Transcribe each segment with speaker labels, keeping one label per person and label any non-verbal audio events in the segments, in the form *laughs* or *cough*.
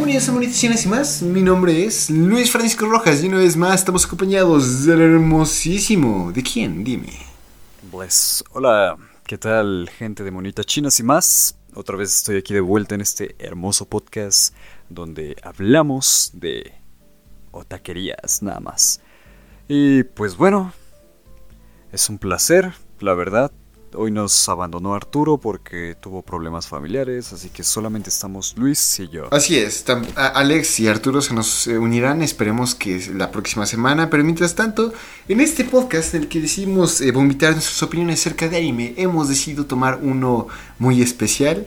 Speaker 1: Bienvenidos a Monetizaciones y más. Mi nombre es Luis Francisco Rojas y una vez más estamos acompañados del hermosísimo. ¿De quién? Dime.
Speaker 2: Pues, hola, ¿qué tal, gente de Monitas Chinas y más? Otra vez estoy aquí de vuelta en este hermoso podcast donde hablamos de otaquerías nada más. Y pues bueno, es un placer, la verdad. Hoy nos abandonó Arturo porque tuvo problemas familiares, así que solamente estamos Luis y yo.
Speaker 1: Así es, Alex y Arturo se nos eh, unirán, esperemos que la próxima semana, pero mientras tanto, en este podcast en el que decidimos eh, vomitar nuestras opiniones acerca de anime, hemos decidido tomar uno muy especial.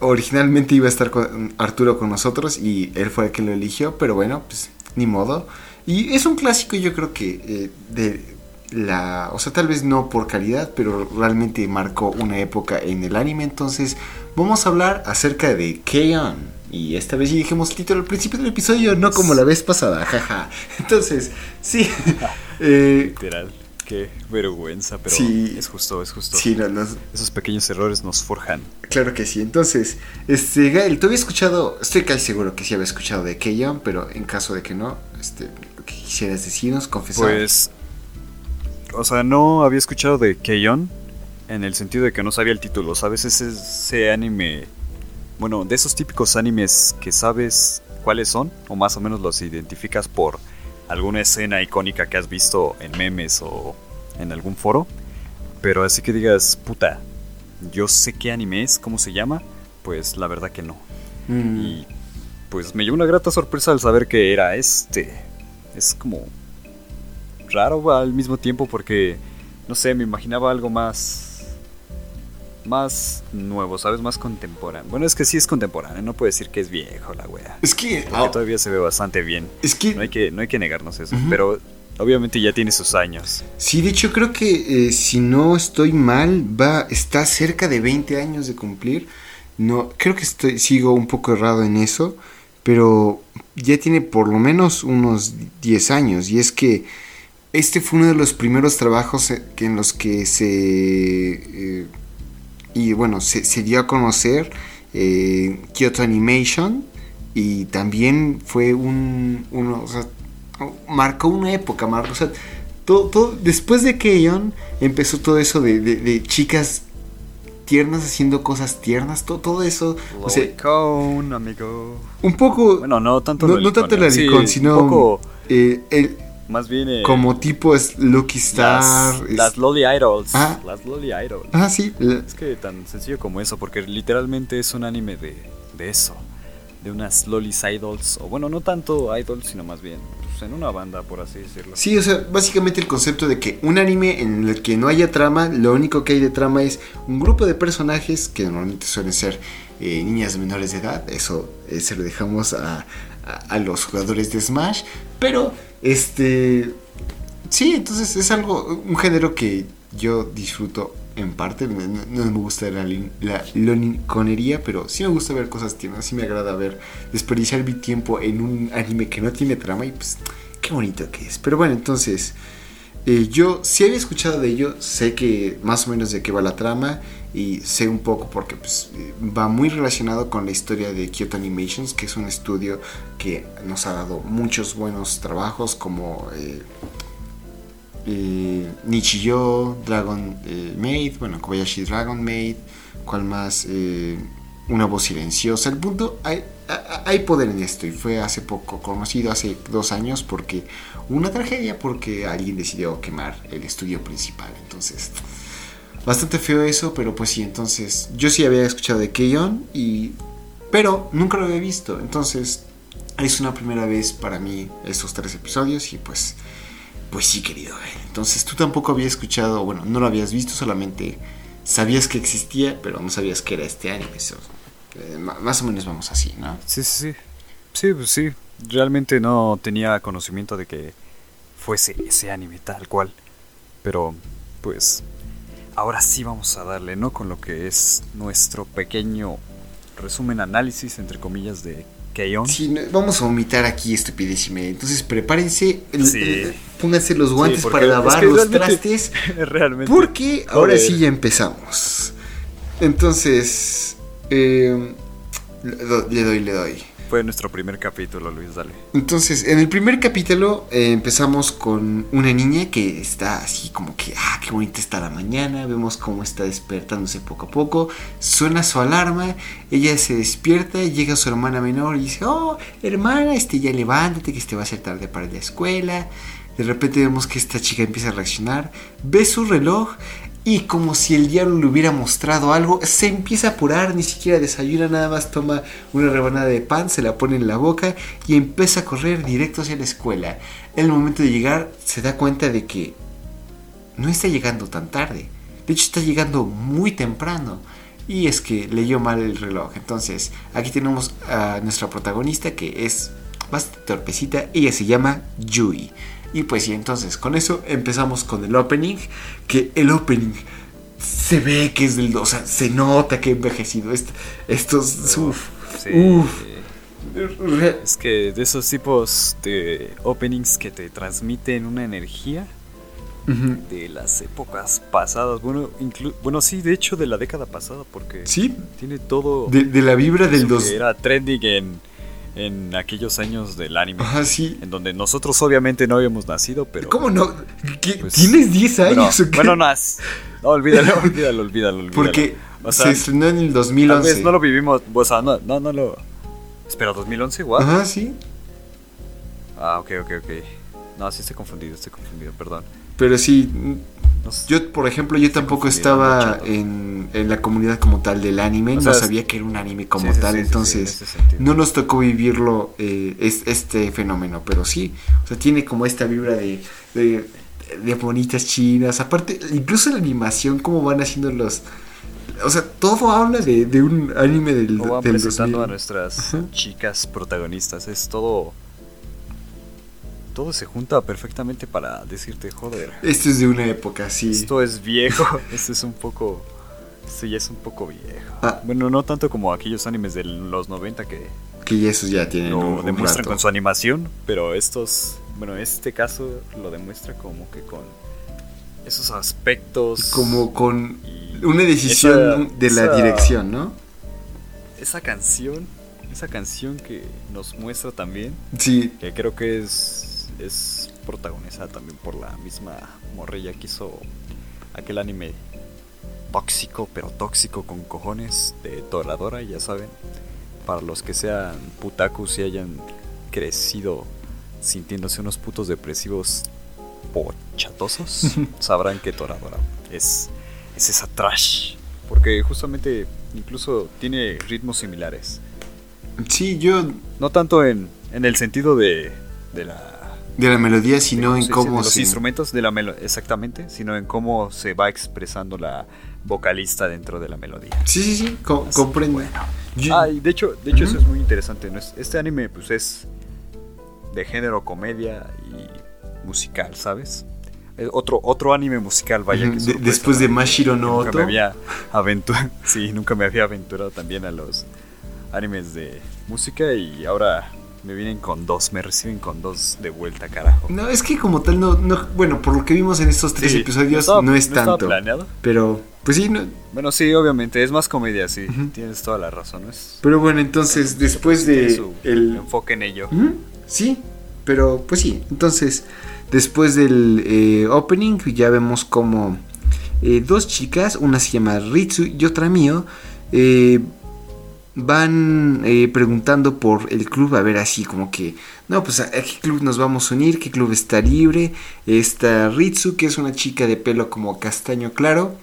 Speaker 1: Originalmente iba a estar con Arturo con nosotros y él fue el que lo eligió, pero bueno, pues ni modo. Y es un clásico yo creo que eh, de la, o sea, tal vez no por calidad, pero realmente marcó una época en el anime, entonces vamos a hablar acerca de K-On! Y esta vez ya dijimos el título al principio del episodio, no como la vez pasada, *laughs* jaja. Entonces, sí. *laughs* eh,
Speaker 2: Literal, qué vergüenza, pero
Speaker 1: Sí.
Speaker 2: es justo, es justo.
Speaker 1: sí, no, no,
Speaker 2: Esos pequeños errores nos forjan.
Speaker 1: Claro que sí. Entonces, este, Gael, ¿tú habías escuchado? Estoy casi seguro que sí había escuchado de Keyon, pero en caso de que no, este, lo que quisieras decirnos, confesar.
Speaker 2: Pues, o sea, no había escuchado de Keion en el sentido de que no sabía el título, ¿sabes? Ese, ese anime, bueno, de esos típicos animes que sabes cuáles son, o más o menos los identificas por alguna escena icónica que has visto en memes o en algún foro, pero así que digas, puta, yo sé qué anime es, cómo se llama, pues la verdad que no.
Speaker 1: Mm,
Speaker 2: Y pues me llevó una grata sorpresa al saber que era este. Es como raro al mismo tiempo porque, no sé, me imaginaba algo más... Más nuevo, ¿sabes? Más contemporáneo. Bueno, es que sí es contemporáneo, no puedo decir que es viejo la wea.
Speaker 1: es que,
Speaker 2: Porque
Speaker 1: ah,
Speaker 2: todavía se ve bastante bien.
Speaker 1: es que,
Speaker 2: No hay que, no hay que negarnos eso. Pero obviamente ya tiene sus años.
Speaker 1: sí, de hecho creo que eh, si no estoy mal, va, está cerca de 20 años de cumplir. No, creo que estoy, sigo un poco errado en eso, pero ya tiene por lo menos unos 10 años. Y es que este fue uno de los primeros trabajos eh, que en los que se... eh, y bueno, se, se dio a conocer eh, Kyoto Animation y también fue un... uno, o sea, marcó una época, marcó, o sea, todo, todo- después de Keion empezó todo eso de, de- de chicas tiernas haciendo cosas tiernas, todo, todo eso, o sea,
Speaker 2: amigo.
Speaker 1: un poco...
Speaker 2: Bueno, no tanto
Speaker 1: no, no tanto
Speaker 2: eh.
Speaker 1: el
Speaker 2: Sí,
Speaker 1: alicón, sino
Speaker 2: Un poco,
Speaker 1: eh, el,
Speaker 2: más bien... eh,
Speaker 1: como tipo es Lucky Star.
Speaker 2: Las,
Speaker 1: es-
Speaker 2: las Loli Idols.
Speaker 1: Ah.
Speaker 2: Las Loli Idols.
Speaker 1: ah, sí,
Speaker 2: Es que tan sencillo como eso, porque literalmente es un anime de, de eso. De unas Lolis Idols. O bueno, no tanto idols, sino más bien pues, en una banda, por así decirlo.
Speaker 1: Sí, o sea, básicamente el concepto de que un anime en el que no haya trama, lo único que hay de trama es un grupo de personajes que normalmente suelen ser eh, niñas menores de edad, eso eh, se lo dejamos a, a- a los jugadores de Smash, pero este... Sí, entonces es algo, un género que yo disfruto en parte, no, me gusta la, la pero sí me gusta ver cosas tiernas, sí me agrada ver, desperdiciar mi tiempo en un anime que no tiene trama y pues qué bonito que es. Pero bueno, entonces, eh, yo sí había escuchado de ello, sé que más o menos de qué va la trama y sé un poco porque pues, va muy relacionado con la historia de Kyoto Animations, que es un estudio que nos ha dado muchos buenos trabajos como eh, eh, Dragon eh, Maid, bueno, Kobayashi Dragon Maid, cual más, Eh, una voz silenciosa. El punto, hay, hay- poder en esto y fue hace poco conocido, hace dos años, porque una tragedia porque alguien decidió quemar el estudio principal. Entonces, bastante feo eso, pero pues sí, entonces yo sí había escuchado de Keion y pero nunca lo había visto. Entonces, es una primera vez para mí estos tres episodios y pues pues sí, querido. Gael. Entonces, tú tampoco habías escuchado, bueno, no lo habías visto, solamente sabías que existía, pero no sabías que era este anime. Eh, más o menos vamos así, ¿no?
Speaker 2: Sí, sí, sí. Sí, pues sí. Realmente no tenía conocimiento de que fuese ese anime tal cual. Pero, pues, ahora sí vamos a darle, ¿no? Con lo que es nuestro pequeño resumen, análisis, entre comillas, de Keion.
Speaker 1: Sí, no- vamos a vomitar aquí estupidez y media. Entonces, prepárense,
Speaker 2: Sí.
Speaker 1: pónganse los guantes para
Speaker 2: es
Speaker 1: lavar
Speaker 2: que
Speaker 1: los
Speaker 2: realmente-
Speaker 1: trastes. *laughs*
Speaker 2: Realmente.
Speaker 1: Porque ahora
Speaker 2: Joder.
Speaker 1: sí ya empezamos. Entonces, eh, le doy, le doy.
Speaker 2: Fue nuestro primer capítulo, Luis, dale.
Speaker 1: Entonces, en el primer capítulo eh, empezamos con una niña que está así como que, ah, qué bonita está la mañana, vemos cómo está despertándose poco a poco, suena su alarma, ella se despierta, llega su hermana menor y dice, oh, hermana, este ya levántate, que este va a ser tarde para la escuela. De repente vemos que esta chica empieza a reaccionar, ve su reloj y como si el diablo le hubiera mostrado algo, se empieza a apurar, ni siquiera desayuna, nada más toma una rebanada de pan, se la pone en la boca y empieza a correr directo hacia la escuela. En el momento de llegar se da cuenta de que no está llegando tan tarde. De hecho está llegando muy temprano. Y es que leyó mal el reloj. Entonces aquí tenemos a nuestra protagonista que es bastante torpecita. Ella se llama Yui. Y pues sí, entonces con eso empezamos con el opening. Que el opening se ve que es del. O sea, se nota que ha envejecido. estos. Uf,
Speaker 2: Sí. Es que de esos tipos de openings que te transmiten una energía de las épocas pasadas. Bueno, bueno, sí, de hecho de la década pasada, porque
Speaker 1: sí.
Speaker 2: tiene todo.
Speaker 1: De, la vibra del dos.
Speaker 2: Era trending en, en aquellos años del anime.
Speaker 1: Ajá, sí.
Speaker 2: En donde nosotros obviamente no habíamos nacido, pero.
Speaker 1: ¿Cómo no? Pues, ¿Tienes 10 años?
Speaker 2: Bueno, no, no, olvídalo, *laughs* olvídalo, olvídalo, olvídalo.
Speaker 1: Porque se estrenó en el 2011.
Speaker 2: Tal vez no lo vivimos, o sea, no, no, no lo. Espera, ¿2011? ¿What?
Speaker 1: Ajá, sí.
Speaker 2: Ah, ok, ok, ok. No, sí estoy confundido, estoy confundido, perdón.
Speaker 1: Pero sí, yo, por ejemplo, yo tampoco estaba en, en, la comunidad como tal del anime, no sabía que era un anime como tal, entonces no nos tocó vivirlo eh, este fenómeno, pero sí, o sea, tiene como esta vibra de, de, bonitas chinas, aparte, incluso la animación, cómo van haciendo los... O sea, todo habla de, de un anime del,
Speaker 2: o van presentando a nuestras chicas protagonistas, es todo todo se junta perfectamente para decirte, joder.
Speaker 1: Esto es de una época, sí.
Speaker 2: Esto es viejo, *laughs* esto es un poco... Esto ya es un poco viejo. Ah. Bueno, no tanto como aquellos animes de los 90 que...
Speaker 1: Que esos ya tienen
Speaker 2: lo
Speaker 1: un,
Speaker 2: demuestran con su animación, pero estos... Bueno, este caso lo demuestra como que con esos aspectos...
Speaker 1: Como con una decisión de la dirección, ¿no?
Speaker 2: Esa canción esa canción que nos muestra también.
Speaker 1: Sí.
Speaker 2: Que creo que es es protagonizada también por la misma morrilla que hizo aquel anime tóxico, pero tóxico con cojones de Toradora, ya saben. Para los que sean putakus y hayan crecido sintiéndose unos putos depresivos pochatosos, *laughs* sabrán que Toradora es, es esa trash. Porque justamente incluso tiene ritmos similares.
Speaker 1: Sí, yo...
Speaker 2: No tanto en, en el sentido de, de la
Speaker 1: de la melodía, sino en cómo
Speaker 2: los instrumentos de la melodía, exactamente, sino en cómo se va expresando la vocalista dentro de la melodía.
Speaker 1: Sí, sí, sí, comprendo.
Speaker 2: Ah, de hecho, de hecho eso es muy interesante. Este anime pues es de género comedia y musical, ¿sabes? Eh, otro, otro anime musical, vaya que
Speaker 1: Después de Mashiro no
Speaker 2: nunca Me había *laughs* sí, nunca me había aventurado también a los animes de música y ahora me vienen con dos, me reciben con dos de vuelta, carajo.
Speaker 1: No, es que como tal, no, no bueno, por lo que vimos en estos tres episodios, no, es tanto. planeado. Pero, pues sí, no.
Speaker 2: Bueno, sí, obviamente, es más comedia, sí. Tienes toda la razón. Es,
Speaker 1: pero bueno, entonces, después de.
Speaker 2: el enfoque en ello.
Speaker 1: Sí, pero pues sí. Entonces, después del eh, opening, ya vemos como eh, dos chicas, una se llama Ritsu y otra mío, eh van eh, preguntando por el club, a ver así como que, no, pues a, qué club nos vamos a unir, qué club está libre. Está Ritsu, que es una chica de pelo como castaño claro.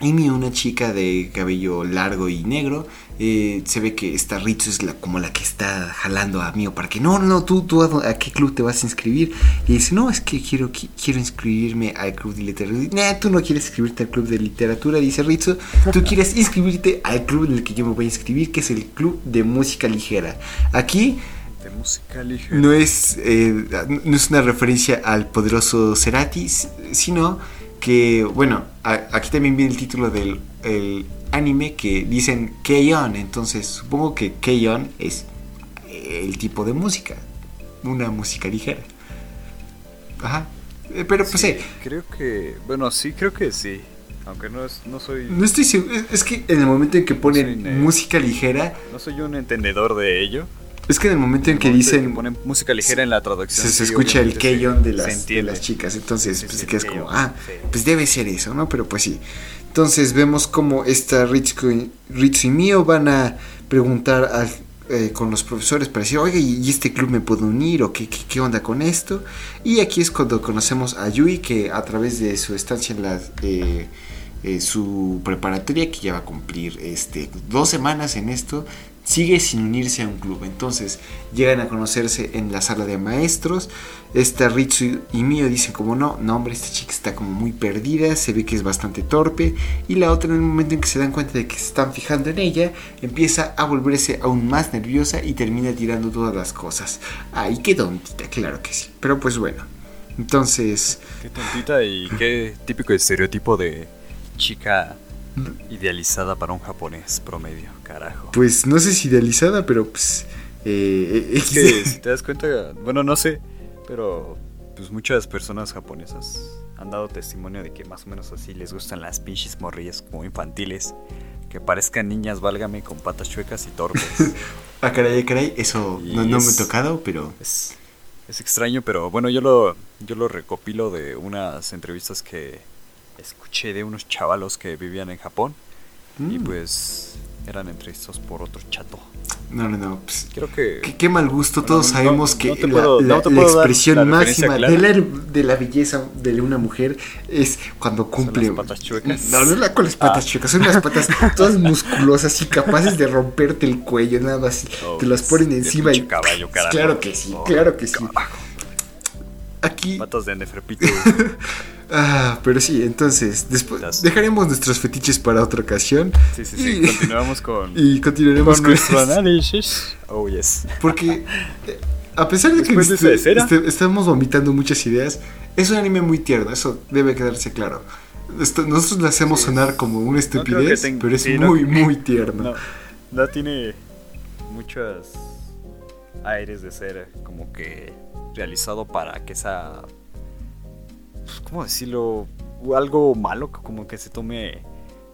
Speaker 1: Amy, una chica de cabello largo y negro. Eh, se ve que esta Ritsu es la, como la que está jalando a Mio para que no, no, tú, tú a, qué club te vas a inscribir. Y dice, no, es que quiero, quiero inscribirme al club de literatura. Nah, tú no quieres inscribirte al club de literatura, dice Ritsu. Tú quieres inscribirte al club en el que yo me voy a inscribir, que es el club de música ligera. Aquí
Speaker 2: de música ligera.
Speaker 1: No es, eh, no es una referencia al poderoso Cerati, sino que, bueno, aquí también viene el título del anime que dicen Keion, entonces supongo que Keion es el tipo de música, una música ligera. Ajá. Eh, pero pues sí,
Speaker 2: Creo que, bueno, sí, creo que sí. Aunque no, es, no soy...
Speaker 1: No estoy seguro, es que en el momento en que ponen música ligera...
Speaker 2: No soy un entendedor de ello.
Speaker 1: Es que en el momento en que dicen...
Speaker 2: ponen música ligera en la traducción.
Speaker 1: Se, se
Speaker 2: sí,
Speaker 1: escucha el Keyon de las, de las chicas, entonces pues, te quedas como, ah,
Speaker 2: sí.
Speaker 1: pues debe ser eso, ¿no? Pero pues sí. Entonces vemos como esta Ritsu, y- Ritsu y Mio van a preguntar al- eh, con los profesores para decir, oye, ¿y este club me puedo unir? ¿O qué, qué, qué onda con esto? Y aquí es cuando conocemos a Yui, que a través de su estancia en la... eh, eh, su preparatoria que ya va a cumplir este dos semanas en esto sigue sin unirse a un club. Entonces llegan a conocerse en la sala de maestros. Esta Ritsu y Mio dicen como no no hombre esta chica está como muy perdida se ve que es bastante torpe y la otra en el momento en que se dan cuenta de que se están fijando en ella empieza a volverse aún más nerviosa y termina tirando todas las cosas. Ay qué tontita claro que sí. Pero pues bueno entonces
Speaker 2: Qué tontita y qué típico estereotipo de chica idealizada para un japonés promedio, carajo.
Speaker 1: pues no sé si idealizada pero pues eh,
Speaker 2: Es que si te das cuenta, bueno, no sé, pero pues muchas personas japonesas han dado testimonio de que más o menos así les gustan las pinches morrillas como infantiles, que parezcan niñas, válgame, con patas chuecas y torpes. *laughs*
Speaker 1: Ah, caray, caray, eso no, no me ha tocado, pero...
Speaker 2: es, es extraño, pero bueno, yo lo, yo lo recopilo de unas entrevistas que escuché de unos chavalos que vivían en Japón y
Speaker 1: Mm.
Speaker 2: pues eran entrevistados por otro chato.
Speaker 1: No, no, no. pues,
Speaker 2: Creo que...
Speaker 1: qué, qué mal gusto, todos
Speaker 2: no-
Speaker 1: sabemos
Speaker 2: no
Speaker 1: que la,
Speaker 2: puedo-
Speaker 1: expresión
Speaker 2: la
Speaker 1: máxima de la, de la belleza de una mujer es cuando cumple...
Speaker 2: las patas chuecas.
Speaker 1: No, no es la con las patas
Speaker 2: Ah.
Speaker 1: chuecas, son las patas *laughs* todas musculosas y capaces de romperte el cuello, nada más.
Speaker 2: Oh,
Speaker 1: te las ponen encima y...
Speaker 2: caballo, carajo.
Speaker 1: Claro que sí,
Speaker 2: Oh,
Speaker 1: claro que sí. Aquí...
Speaker 2: Patas de Neferpito. *laughs*
Speaker 1: Ah, pero sí, entonces, después
Speaker 2: Las-
Speaker 1: dejaremos nuestros fetiches para otra ocasión.
Speaker 2: Sí, sí, sí.
Speaker 1: Y-
Speaker 2: Continuamos con, *laughs*
Speaker 1: Y continuaremos
Speaker 2: con
Speaker 1: con
Speaker 2: nuestro análisis. Oh, yes.
Speaker 1: Porque eh, a pesar de que
Speaker 2: de
Speaker 1: este- este- estamos vomitando muchas ideas, es un anime muy tierno, eso debe quedarse claro. Esto- nosotros le hacemos
Speaker 2: Sí,
Speaker 1: sonar como una estupidez,
Speaker 2: tenga-
Speaker 1: pero es
Speaker 2: sí, no-
Speaker 1: muy, muy tierno.
Speaker 2: No, no tiene muchos aires de ser como que realizado para que sea. pues, ¿Cómo decirlo? Algo malo, como que se tome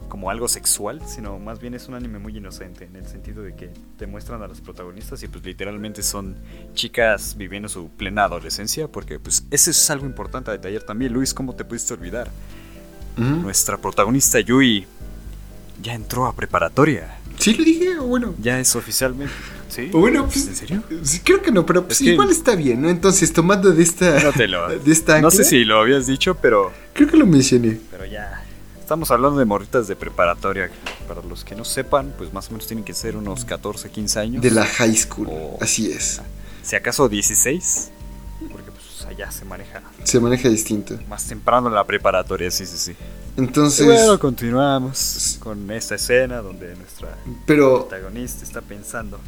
Speaker 2: como algo sexual, sino más bien es un anime muy inocente en el sentido de que te muestran a los protagonistas y pues literalmente son chicas viviendo su plena adolescencia, porque pues eso es algo importante a detallar también. Luis, ¿cómo te pudiste olvidar? Nuestra protagonista Yui ya entró a preparatoria.
Speaker 1: Sí, lo dije, o bueno.
Speaker 2: Ya es oficialmente. ¿Sí?
Speaker 1: o bueno, pues,
Speaker 2: ¿En serio?
Speaker 1: creo que no, pero pues,
Speaker 2: Es que-
Speaker 1: igual está bien, ¿no? Entonces, tomando de esta.
Speaker 2: No te lo.
Speaker 1: de esta
Speaker 2: No sé si lo habías dicho, pero.
Speaker 1: Creo que lo mencioné.
Speaker 2: Pero ya. Estamos hablando de morritas de preparatoria. Para los que no sepan, pues más o menos tienen que ser unos 14, 15 años.
Speaker 1: De la high school.
Speaker 2: Oh.
Speaker 1: Así es.
Speaker 2: Si acaso 16. Porque pues allá se maneja
Speaker 1: Se maneja distinto.
Speaker 2: más temprano la preparatoria, sí, sí, sí.
Speaker 1: Entonces.
Speaker 2: Bueno, continuamos con esta escena donde nuestra
Speaker 1: pero
Speaker 2: protagonista está pensando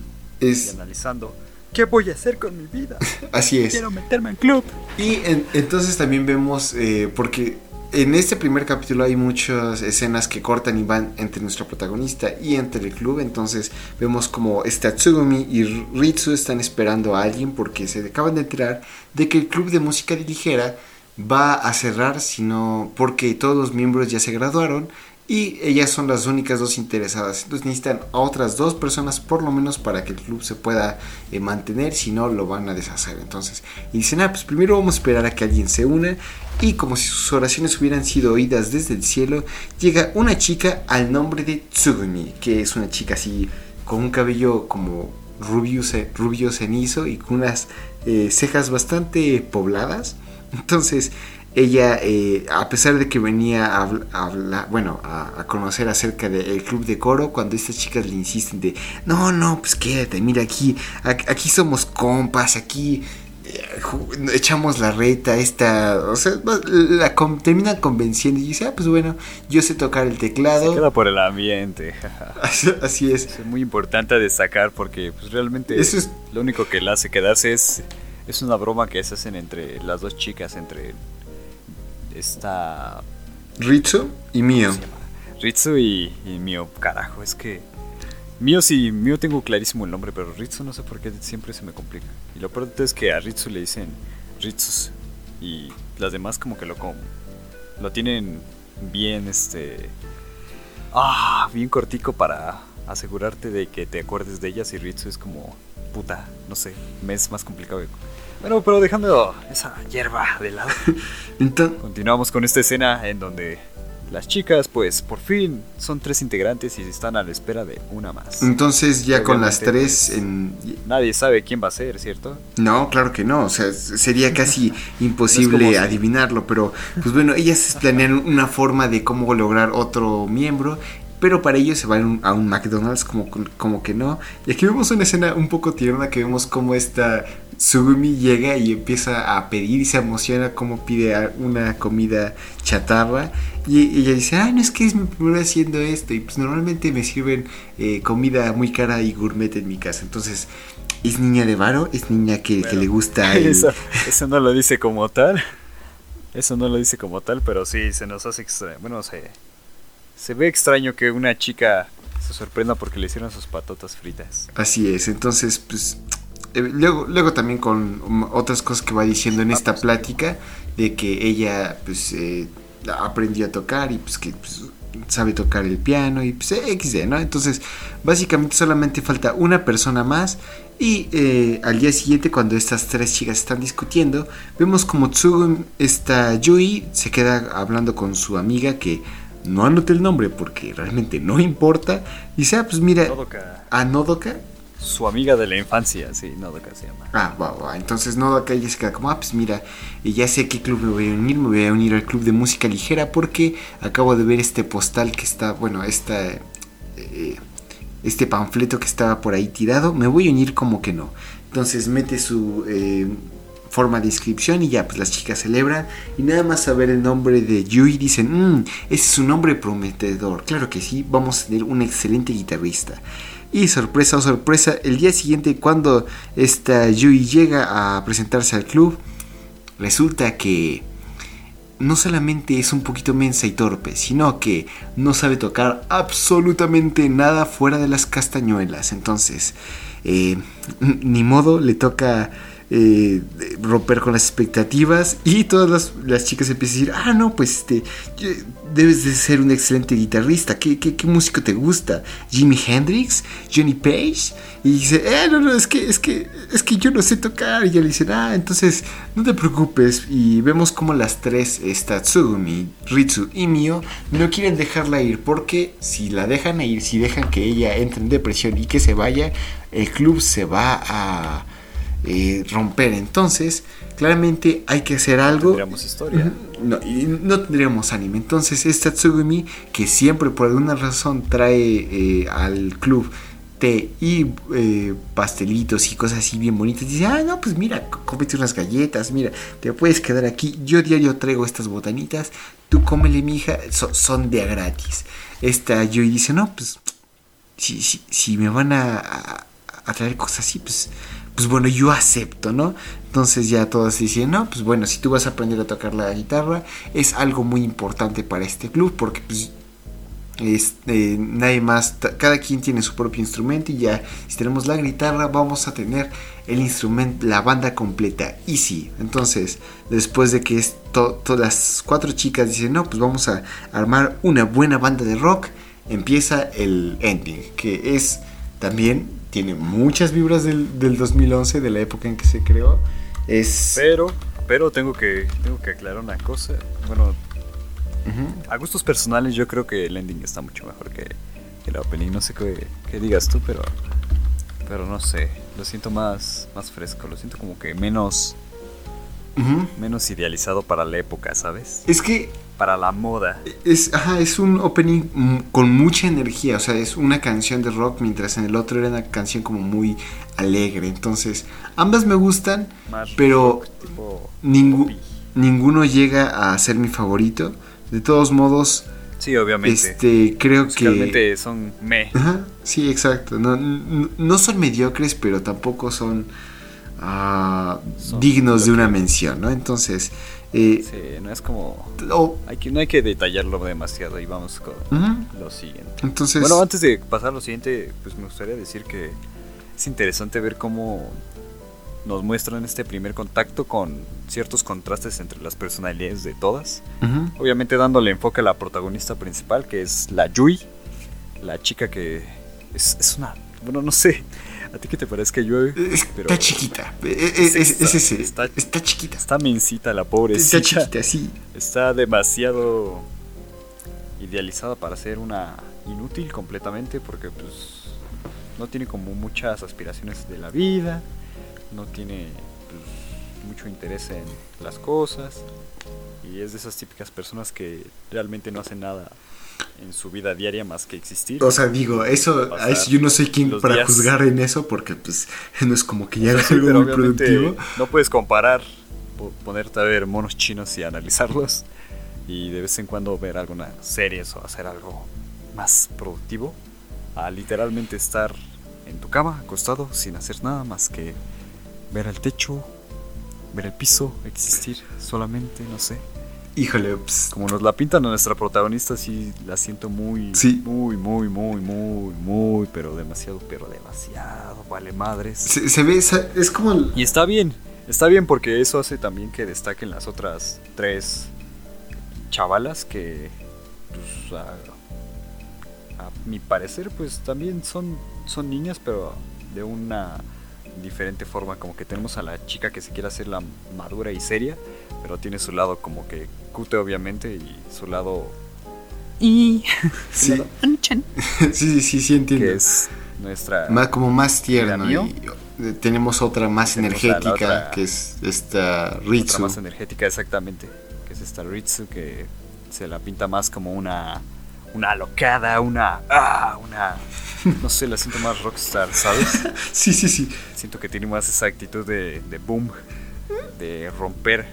Speaker 2: y analizando. ¿Qué voy a hacer con mi vida? *laughs*
Speaker 1: Así es.
Speaker 2: Quiero meterme en club.
Speaker 1: Y en- entonces también vemos, eh, porque en este primer capítulo hay muchas escenas que cortan y van entre nuestra protagonista y entre el club, entonces vemos como esta Tsugumi y Ritsu están esperando a alguien porque se acaban de enterar de que el club de música ligera va a cerrar, sino porque todos los miembros ya se graduaron y ellas son las únicas dos interesadas. Entonces necesitan a otras dos personas por lo menos para que el club se pueda eh, mantener, si no lo van a deshacer. Entonces, y dicen, ah, pues primero vamos a esperar a que alguien se una. Y como si sus oraciones hubieran sido oídas desde el cielo, llega una chica al nombre de Tsugumi, que es una chica así con un cabello como rubio, rubio cenizo y con unas eh, cejas bastante pobladas. Entonces, ella, eh, a pesar de que venía a, habl- a hablar, bueno, a, a conocer acerca del club de coro, cuando estas chicas le insisten de, no, no, pues quédate, mira aquí, aquí somos compas, aquí eh, echamos la reta, esta, o sea, la con- terminan convenciendo y dice, ah, pues bueno, yo sé tocar el
Speaker 2: Se
Speaker 1: teclado,
Speaker 2: queda por el ambiente. *laughs*
Speaker 1: así, es.
Speaker 2: es muy importante destacar porque pues realmente
Speaker 1: Eso es-
Speaker 2: lo único que la hace quedarse es es una broma que se hacen entre las dos chicas entre esta
Speaker 1: Ritsu y Mio.
Speaker 2: Ritsu y, y Mio, carajo, es que Mio sí, Mio tengo clarísimo el nombre, pero Ritsu no sé por qué siempre se me complica. Y lo peor es que a Ritsu le dicen Ritsus y las demás como que lo com- lo tienen bien este ah, bien cortico para asegurarte de que te acuerdes de ellas y Ritsu es como puta, no sé, me es más complicado. Bueno, pero dejando esa hierba de lado, *laughs*
Speaker 1: Entonces,
Speaker 2: continuamos con esta escena en donde las chicas, pues por fin son tres integrantes y están a la espera de una más.
Speaker 1: entonces ya con las tres
Speaker 2: pues,
Speaker 1: en...
Speaker 2: Nadie sabe quién va a ser, ¿cierto?
Speaker 1: No, claro que no, o sea, sería casi *laughs* imposible
Speaker 2: si-
Speaker 1: adivinarlo, pero pues bueno, ellas *laughs* planean una forma de cómo lograr otro miembro, pero para ello se van a un McDonald's como, como que no. Y aquí vemos una escena un poco tierna que vemos cómo esta Sugumi llega y empieza a pedir y se emociona como pide una comida chatarra y ella dice, ah, no es que es mi primera haciendo esto y pues normalmente me sirven eh, comida muy cara y gourmet en mi casa, entonces... ¿Es niña de varo? ¿Es niña que, le gusta *laughs* el...
Speaker 2: Eso, eso no lo dice como tal. Eso no lo dice como tal, pero sí se nos hace extraño. Bueno, se, se ve extraño que una chica se sorprenda porque le hicieron sus patatas fritas.
Speaker 1: Así es, entonces, pues, eh, luego, luego también con otras cosas que va diciendo en esta plática, de que ella, pues, eh, aprendió a tocar y, pues, que pues, sabe tocar el piano y, pues, eh, XD, ¿no? Entonces, básicamente solamente falta una persona más y eh, al día siguiente, cuando estas tres chicas están discutiendo, vemos como Tsugun, esta Yui, se queda hablando con su amiga que... No anoté el nombre porque realmente no importa. Dice, ah, pues mira,
Speaker 2: Nodoka,
Speaker 1: a Nodoka.
Speaker 2: Su amiga de la infancia, sí, Nodoka se llama.
Speaker 1: Ah, va, va. Entonces Nodoka ella se queda como, ah, pues mira, ya sé a qué club me voy a unir. Me voy a unir al club de música ligera porque acabo de ver este postal que está, bueno, esta, eh, este panfleto que estaba por ahí tirado. Me voy a unir como que no. Entonces mete su eh, forma de inscripción y ya, pues las chicas celebran. Y nada más saber el nombre de Yui dicen, mmm, ese es un nombre prometedor. Claro que sí, vamos a tener un excelente guitarrista. Y sorpresa o sorpresa, el día siguiente cuando esta Yui llega a presentarse al club, resulta que no solamente es un poquito mensa y torpe, sino que no sabe tocar absolutamente nada fuera de las castañuelas. Entonces, eh, *laughs* ni modo, le toca eh, romper con las expectativas y todas las, las, chicas empiezan a decir, ah, no, pues este, debes de ser un excelente guitarrista, ¿qué, qué, qué músico te gusta? ¿Jimi Hendrix? ¿Johnny Page? Y dice, eh, no, no, es que, es que, es que yo no sé tocar. Y ya le dicen, ah, entonces no te preocupes. Y vemos como las tres, esta Tsugumi, Ritsu y Mio, no quieren dejarla ir. Porque si la dejan ir, si dejan que ella entre en depresión y que se vaya, el club se va a eh, romper. Entonces, claramente hay que hacer algo.
Speaker 2: Tendríamos historia.
Speaker 1: No, y no tendríamos anime. Entonces, esta Tsugumi, que siempre por alguna razón trae eh, al club té y eh, pastelitos y cosas así bien bonitas, dice: Ah, no, pues mira, cómete unas galletas, mira, te puedes quedar aquí. Yo diario traigo estas botanitas, tú cómele, mija, so, son de a gratis. Esta Yui dice: No, pues, si, si, si me van a, a, a traer cosas así, pues pues bueno, yo acepto, ¿no? Entonces ya todos dicen, no, pues bueno, si tú vas a aprender a tocar la guitarra, es algo muy importante para este club, porque pues es, eh, nadie más, cada quien tiene su propio instrumento y ya, si tenemos la guitarra, vamos a tener el instrumento, la banda completa. Y sí, entonces, después de que todas las cuatro chicas dicen, no, pues vamos a armar una buena banda de rock, empieza el ending, que es también tiene muchas vibras del, del, 2011, de la época en que se creó. Es...
Speaker 2: Pero, pero tengo que, tengo que aclarar una cosa. Bueno, uh -huh. a gustos personales yo creo que el ending está mucho mejor que, que la opening. No sé qué, qué, digas tú, pero, pero no sé. Lo siento más, más fresco. Lo siento como que menos, uh -huh. menos idealizado para la época, ¿sabes?
Speaker 1: Es que
Speaker 2: para la moda.
Speaker 1: Es, ajá, es un opening con mucha energía, o sea, es una canción de rock, mientras en el otro era una canción como muy alegre. Entonces, ambas me gustan,
Speaker 2: Más
Speaker 1: pero ningú ninguno llega a ser mi favorito. De todos modos,
Speaker 2: Sí, obviamente.
Speaker 1: este, creo que...
Speaker 2: Son me.
Speaker 1: Ajá, sí, exacto. No, no, no son mediocres, pero tampoco son, dignos de una
Speaker 2: que-
Speaker 1: mención, ¿no? Entonces, eh,
Speaker 2: Sí, no es como.
Speaker 1: oh,
Speaker 2: Hay que, no hay que detallarlo demasiado y vamos con lo siguiente.
Speaker 1: entonces...
Speaker 2: Bueno, antes de pasar a lo siguiente, pues me gustaría decir que es interesante ver cómo nos muestran este primer contacto con ciertos contrastes entre las personalidades de todas.
Speaker 1: ujú,
Speaker 2: Obviamente dándole enfoque a la protagonista principal, que es la Yui, la chica que, es, es una. Bueno, no sé. ¿A ti qué te parece que llueve?
Speaker 1: Está chiquita. Es, es, es ese. Está, está, chiquita.
Speaker 2: Está mincita la pobre.
Speaker 1: Está chiquita, sí.
Speaker 2: Está demasiado idealizada para ser una inútil completamente porque pues no tiene como muchas aspiraciones de la vida, no tiene pues, mucho interés en las cosas y es de esas típicas personas que realmente no hacen nada en su vida diaria más que existir.
Speaker 1: O sea, digo, eso, yo no soy quien para juzgar en eso porque pues no es como que ya *laughs* haga algo muy productivo.
Speaker 2: No puedes comparar, ponerte a ver monos chinos y analizarlos y de vez en cuando ver algunas series o hacer algo más productivo a literalmente estar en tu cama acostado sin hacer nada más que ver el techo, ver el piso, existir solamente, no sé.
Speaker 1: Híjole, pues,
Speaker 2: como nos la pintan a nuestra protagonista, sí la siento muy, muy, muy, muy, muy, muy, pero demasiado, pero demasiado, vale madres.
Speaker 1: Se, ve, es como...
Speaker 2: Y está bien, está bien porque eso hace también que destaquen las otras tres chavalas que, pues, a, mi parecer, pues también son, son niñas, pero de una diferente forma. Como que tenemos a la chica que se quiere hacer la madura y seria, pero tiene su lado como que cute obviamente y su lado
Speaker 1: y *laughs* *laughs* *laughs* sí. sí, sí, sí, entiendo.
Speaker 2: Que es nuestra
Speaker 1: más como más tierno y eh, tenemos otra más energética que es esta Ritsu. Otra
Speaker 2: más energética exactamente, que es esta Ritsu que se la pinta más como una una alocada, una ah, una *laughs* no sé, la siento más rockstar, ¿sabes? *laughs*
Speaker 1: sí, sí, sí.
Speaker 2: Siento que tiene más esa actitud de, de boom, de romper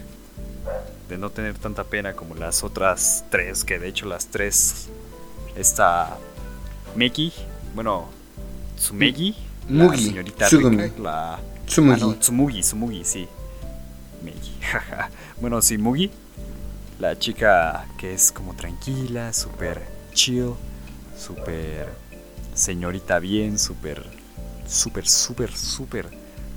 Speaker 2: de no tener tanta pena como las otras tres, que de hecho las tres, esta Meki, bueno, Tsumegi,
Speaker 1: la
Speaker 2: señorita rica, la... Tsumugi. Ah, Tsumugi, Tsumugi, sí. Meki, *laughs* bueno, sí, Mugi, la chica que es como tranquila, súper chill, súper señorita bien, súper, súper, súper, súper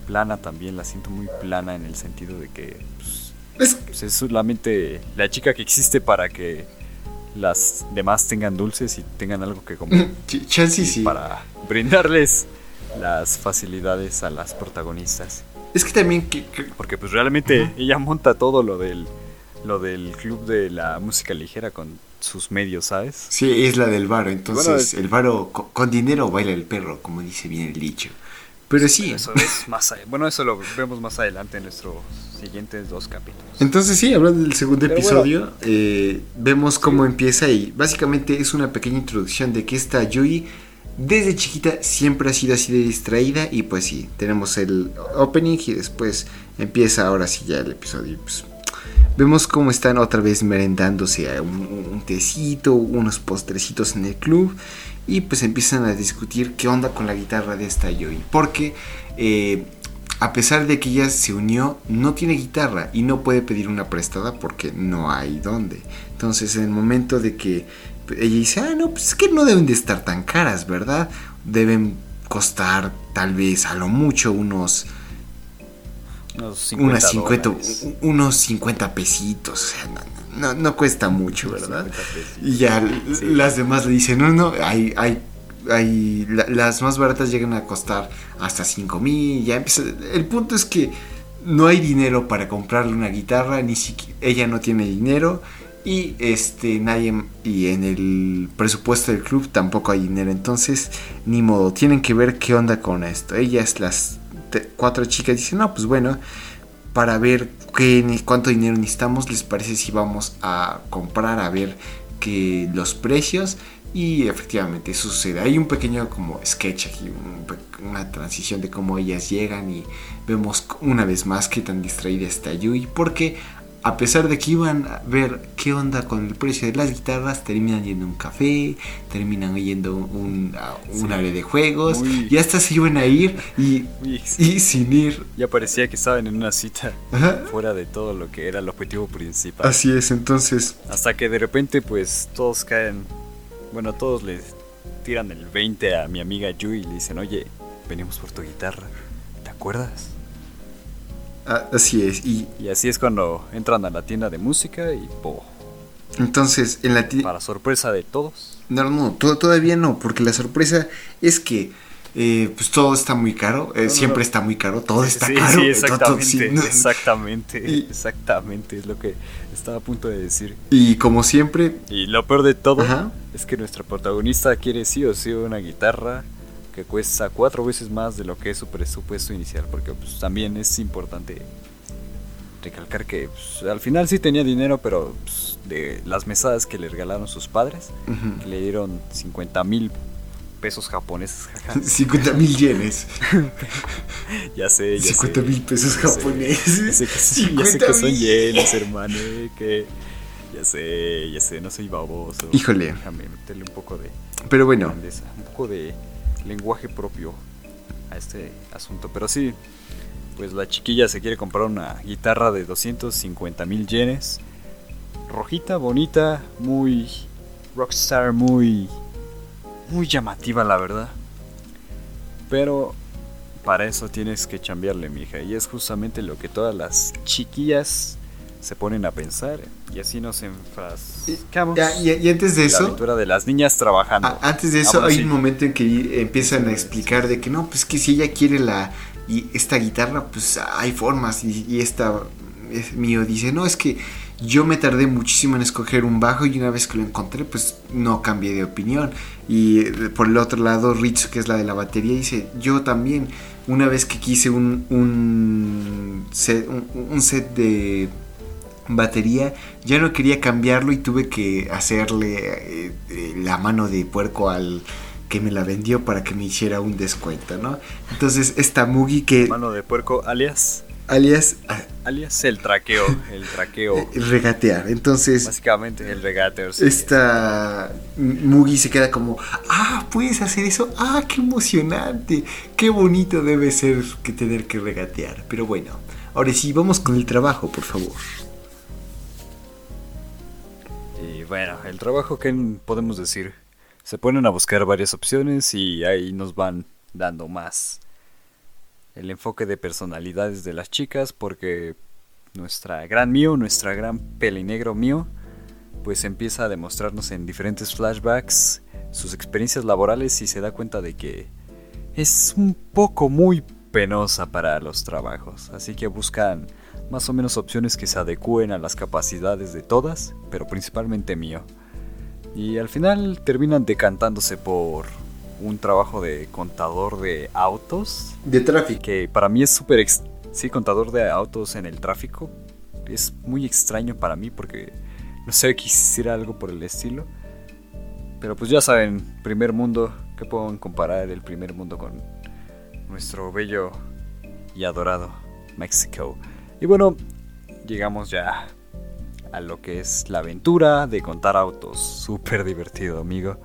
Speaker 2: plana también, la siento muy plana en el sentido de que pues, es... Pues es solamente la chica que existe para que las demás tengan dulces y tengan algo que comer.
Speaker 1: Chelsea sí.
Speaker 2: Para brindarles las facilidades a las protagonistas.
Speaker 1: Es que también
Speaker 2: porque pues realmente ella monta todo lo del lo del club de la música ligera con sus medios, ¿sabes?
Speaker 1: Sí, es la del varo, entonces el varo con, con, dinero baila el perro, como dice bien el dicho. Pero sí.
Speaker 2: Eso es más, bueno, eso lo vemos más adelante en nuestros siguientes dos capítulos.
Speaker 1: Entonces sí, hablando del segundo episodio, eh, vemos cómo empieza y básicamente es una pequeña introducción de que esta Yui desde chiquita siempre ha sido así de distraída y pues sí, tenemos el opening y después empieza ahora sí ya el episodio. Pues, vemos cómo están otra vez merendándose un, un tecito, unos postrecitos en el club y pues empiezan a discutir qué onda con la guitarra de esta Yoi. Porque eh, a pesar de que ella se unió, no tiene guitarra y no puede pedir una prestada porque no hay dónde. Entonces en el momento de que ella dice, ah, no, pues es que no deben de estar tan caras, ¿verdad? Deben costar tal vez a lo mucho unos...
Speaker 2: Unos 50,
Speaker 1: 50 unos 50 pesitos. O sea, no, no cuesta mucho, ¿verdad? Y ya las demás le dicen, no, no, hay, hay, hay las más baratas llegan a costar hasta 5 mil, ya empieza, el punto es que no hay dinero para comprarle una guitarra, ni siquiera, ella no tiene dinero y este nadie y en el presupuesto del club tampoco hay dinero, entonces ni modo, tienen que ver qué onda con esto. Ellas las cuatro chicas dicen, "No, pues bueno, para ver qué, cuánto dinero necesitamos, les parece si vamos a comprar a ver que los precios y efectivamente sucede. Hay un pequeño como sketch aquí, una transición de cómo ellas llegan y vemos una vez más qué tan distraída está Yui porque a pesar de que iban a ver qué onda con el precio de las guitarras, terminan yendo a un café, terminan yendo un, a un área de juegos, y hasta se iban a ir y, y, sin ir.
Speaker 2: Ya parecía que estaban en una cita fuera de todo lo que era el objetivo principal.
Speaker 1: Así es, entonces.
Speaker 2: Hasta que de repente, pues todos caen. Bueno, todos les tiran el 20 a mi amiga Yui y le dicen: Oye, venimos por tu guitarra, ¿te acuerdas?
Speaker 1: Ah, así es. Y,
Speaker 2: así es cuando entran a la tienda de música y po,
Speaker 1: Entonces, en la
Speaker 2: Para sorpresa de todos.
Speaker 1: No, no, todavía no, porque la sorpresa es que eh, pues todo está muy caro, eh, siempre está muy caro, todo está caro.
Speaker 2: Sí, exactamente, exactamente, exactamente, es lo que estaba a punto de decir.
Speaker 1: Y como siempre...
Speaker 2: Y lo peor de todo es que nuestro protagonista quiere sí o sí una guitarra que cuesta cuatro veces más de lo que es su presupuesto inicial, porque pues, también es importante recalcar que pues, al final sí tenía dinero, pero pues, de las mesadas que le regalaron sus padres, le dieron 50 mil pesos japoneses.
Speaker 1: 50 *laughs* mil yenes. *laughs*
Speaker 2: ya sé, ya
Speaker 1: 50 mil pesos japoneses.
Speaker 2: Ya sé, que, son yenes, hermano. Que ya sé, ya sé, no soy baboso.
Speaker 1: Híjole.
Speaker 2: Déjame meterle un poco de.
Speaker 1: Pero bueno.
Speaker 2: un poco de lenguaje propio a este asunto. Pero sí, pues la chiquilla se quiere comprar una guitarra de 250 mil yenes. Rojita, bonita, muy rockstar, muy, muy llamativa la verdad. Pero para eso tienes que chambearle, mija. Y es justamente lo que todas las chiquillas se ponen a pensar y así nos enfrascamos.
Speaker 1: Y, y, antes de eso,
Speaker 2: la aventura de las niñas trabajando.
Speaker 1: antes de eso, hay un momento en que empiezan a explicar de que no, pues que si ella quiere la y esta guitarra, pues hay formas y, esta es mío dice, no, es que yo me tardé muchísimo en escoger un bajo y una vez que lo encontré, pues no cambié de opinión. Y eh, por el otro lado, Ritsu, que es la de la batería, dice, yo también, una vez que quise un, un, set, un set de batería, ya no quería cambiarlo y tuve que hacerle eh, eh, la mano de puerco al que me la vendió para que me hiciera un descuento, ¿no? Entonces esta Mugi que...
Speaker 2: Mano de puerco alias...
Speaker 1: Alias...
Speaker 2: Ah, alias el traqueo, el traqueo.
Speaker 1: El regatear, entonces...
Speaker 2: Básicamente el regateo.
Speaker 1: Esta Mugi se queda como, ah, puedes hacer eso, ah, qué emocionante, qué bonito debe ser que tener que regatear. Pero bueno, ahora sí, vamos con el trabajo, por favor.
Speaker 2: Bueno, el trabajo, ¿qué podemos decir? Se ponen a buscar varias opciones y ahí nos van dando más el enfoque de personalidades de las chicas porque nuestra gran mío, nuestra gran pelinegro mío, pues empieza a demostrarnos en diferentes flashbacks sus experiencias laborales y se da cuenta de que es un poco muy penosa para los trabajos, así que buscan más o menos opciones que se adecúen a las capacidades de todas, pero principalmente mío. Y al final terminan decantándose por un trabajo de contador de autos.
Speaker 1: De tráfico.
Speaker 2: Que para mí es súper... Sí, contador de autos en el tráfico. Es muy extraño para mí porque no sé, quisiera algo por el estilo. Pero pues ya saben, primer mundo, ¿qué puedo comparar el primer mundo con nuestro bello y adorado México? Y bueno, llegamos ya a lo que es la aventura de contar autos. *laughs* Súper divertido, amigo.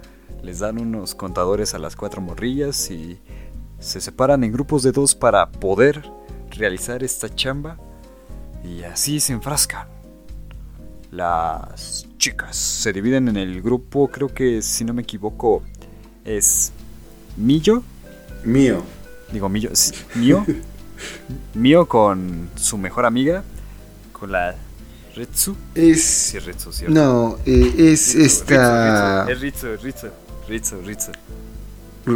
Speaker 2: Les dan unos contadores a las cuatro morrillas y se separan en grupos de dos para poder realizar esta chamba. Y así se enfrascan. Las chicas se dividen en el grupo, creo que si no me equivoco, es Millo.
Speaker 1: Mío.
Speaker 2: Digo, Millo. Mío. *laughs* mío con su mejor amiga, con la Ritsu.
Speaker 1: Es.
Speaker 2: Sí, Ritsu,
Speaker 1: No, eh, es esta.
Speaker 2: Es Ritsu, Ritsu, Ritsu, Ritsu.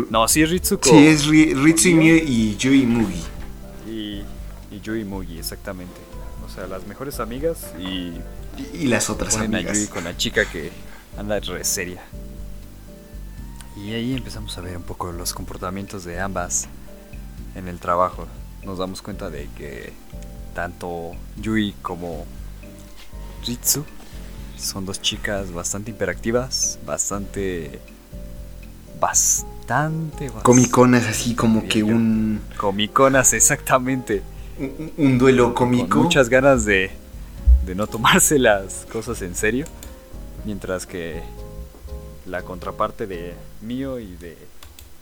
Speaker 2: No, sí es Ritsu.
Speaker 1: Con... Sí, es Ritsu y Mio y Yui Mugi.
Speaker 2: Y, y Yui Mugi, exactamente. O sea, las mejores amigas y.
Speaker 1: Y, las otras amigas.
Speaker 2: A Yui con la chica que anda re seria. Y ahí empezamos a ver un poco los comportamientos de ambas en el trabajo nos damos cuenta de que tanto Yui como Ritsu son dos chicas bastante hiperactivas, bastante bastante,
Speaker 1: comiconas así como que un
Speaker 2: comiconas exactamente.
Speaker 1: un, duelo cómico.
Speaker 2: con muchas ganas de de no tomarse las cosas en serio mientras que la contraparte de Mio y de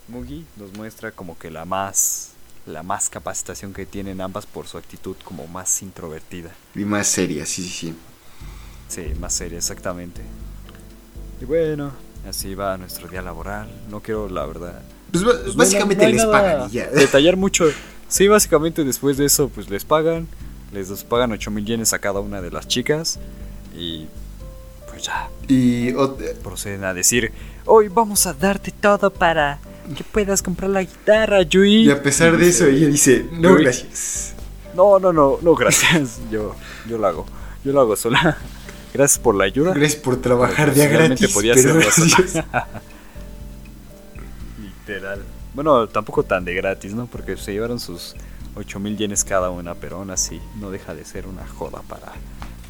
Speaker 2: Mugi nos muestra como que la más la más capacitación que tienen ambas por su actitud como más introvertida.
Speaker 1: Y más seria, sí, sí, sí.
Speaker 2: Sí, más seria, exactamente. Y bueno, así va nuestro día laboral. No quiero, la verdad.
Speaker 1: Pues, básicamente les pagan y ya. *laughs*
Speaker 2: Detallar mucho. Sí, básicamente después de eso, pues les pagan. Les pagan 8 mil yenes a cada una de las chicas. Y pues pues ya
Speaker 1: Y
Speaker 2: proceden a decir, hoy vamos a darte todo para que puedas comprar la guitarra, Yui.
Speaker 1: y a pesar de eso, ella dice, no,
Speaker 2: Yui.
Speaker 1: gracias.
Speaker 2: No, no, no, no, gracias. *laughs* Yo, yo lo hago. Yo lo hago sola. *laughs* Gracias por la ayuda.
Speaker 1: Gracias por trabajar de gratis.
Speaker 2: podía
Speaker 1: pero. *laughs*
Speaker 2: Literal. Bueno, tampoco tan de gratis, ¿no? Porque se llevaron sus 8000 yenes cada una, pero aún así no deja de ser una joda para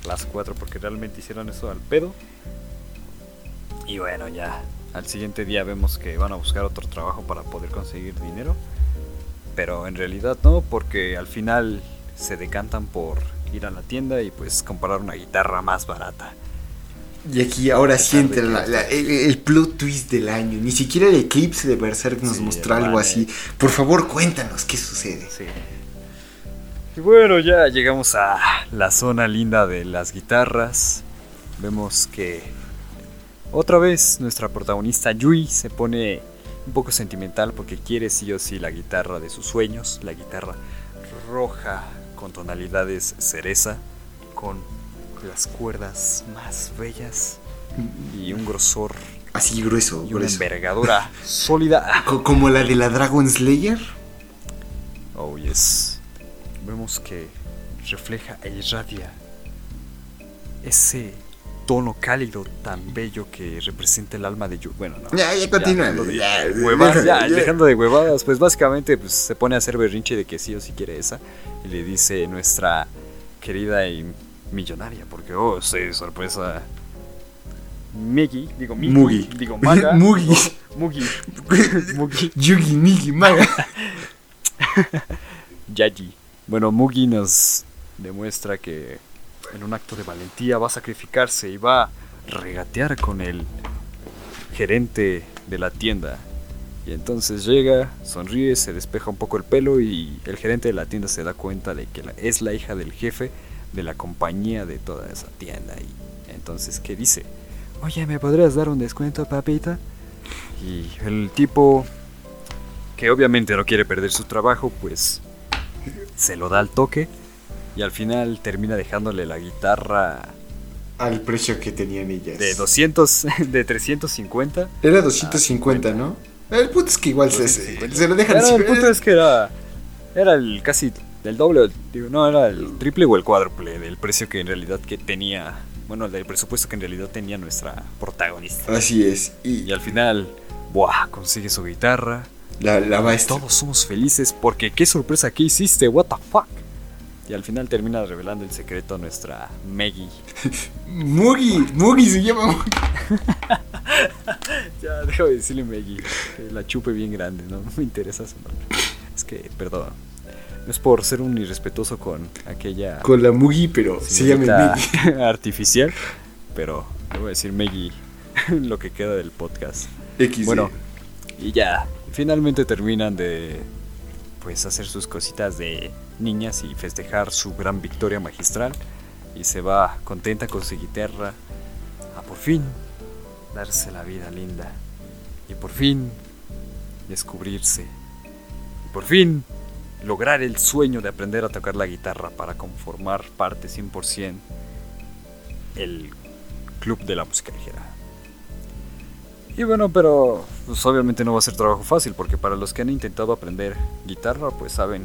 Speaker 2: las cuatro, porque realmente hicieron eso al pedo. Y bueno, ya al siguiente día vemos que van a buscar otro trabajo para poder conseguir dinero. Pero en realidad no, porque al final se decantan por ir a la tienda y pues comprar una guitarra más barata.
Speaker 1: Y aquí ahora sí entra la- la- el, el plot twist del año. Ni siquiera el eclipse de Berserk nos
Speaker 2: Sí,
Speaker 1: mostró algo así. Por favor, cuéntanos qué sucede.
Speaker 2: Sí. Y bueno, ya llegamos a la zona linda de las guitarras. Vemos que otra vez nuestra protagonista Yui se pone un poco sentimental porque quiere sí o sí la guitarra de sus sueños, la guitarra roja con tonalidades cereza, con las cuerdas más bellas y un grosor
Speaker 1: Así grueso,
Speaker 2: y una
Speaker 1: grueso.
Speaker 2: envergadura *laughs* sólida.
Speaker 1: Co- Como la de la Dragon Slayer.
Speaker 2: Oh, yes. Vemos que refleja e irradia ese tono cálido tan bello que representa el alma de Yu. Bueno, no.
Speaker 1: Ya, ya continúa.
Speaker 2: dejando de
Speaker 1: Ya,
Speaker 2: huevadas, *laughs* ya, dejando de huevadas, pues básicamente pues, se pone a hacer berrinche de que sí o sí quiere esa. Y le dice nuestra querida y millonaria, porque, oh, sí, sorpresa. Migi, digo Migi,
Speaker 1: Mugi.
Speaker 2: digo Maga. *laughs*
Speaker 1: Mugi.
Speaker 2: oh, Mugi. *laughs* Mugi.
Speaker 1: Yugi, Migi, Maga.
Speaker 2: Yaji. Bueno, Mugi nos demuestra que en un acto de valentía va a sacrificarse y va a regatear con el gerente de la tienda. Y entonces llega, sonríe, se despeja un poco el pelo y el gerente de la tienda se da cuenta de que es la hija del jefe de la compañía de toda esa tienda. Y entonces, ¿qué dice? Oye, ¿me podrías dar un descuento, papita? Y el tipo, que obviamente no quiere perder su trabajo, pues se lo da al toque y al final termina dejándole la guitarra
Speaker 1: Al precio que tenían ellas.
Speaker 2: de 200, *laughs* de 350.
Speaker 1: Era 250, ¿no? El punto es que igual se,
Speaker 2: 250.
Speaker 1: se lo dejan
Speaker 2: el punto es que era, era el casi el doble, digo, no, era el triple o el cuádruple del precio que en realidad que tenía, bueno, del presupuesto que en realidad tenía nuestra protagonista.
Speaker 1: Así es.
Speaker 2: Y
Speaker 1: Y
Speaker 2: al final, ¡buah! Consigue su guitarra.
Speaker 1: la, la va a estar.
Speaker 2: Todos somos felices porque qué sorpresa que hiciste, what the fuck. Y al final termina revelando el secreto a nuestra Maggie. *laughs*
Speaker 1: Mugi, Mugi se llama Mugi. *laughs*
Speaker 2: Ya, dejo de decirle Maggie. Que la chupe bien grande, ¿no? No me interesa su nombre. Es que, perdón. No es por ser un irrespetuoso con aquella
Speaker 1: Con la Mugi, pero se llama Mugi. *laughs*
Speaker 2: artificial. Pero le voy a decir Maggie lo que queda del podcast.
Speaker 1: X.
Speaker 2: Bueno, y ya, finalmente terminan de pues hacer sus cositas de niñas y festejar su gran victoria magistral y se va contenta con su guitarra a por fin darse la vida linda y por fin descubrirse y por fin lograr el sueño de aprender a tocar la guitarra para conformar parte 100% el club de la música ligera. Y bueno, pero pues obviamente no va a ser trabajo fácil porque para los que han intentado aprender guitarra, pues saben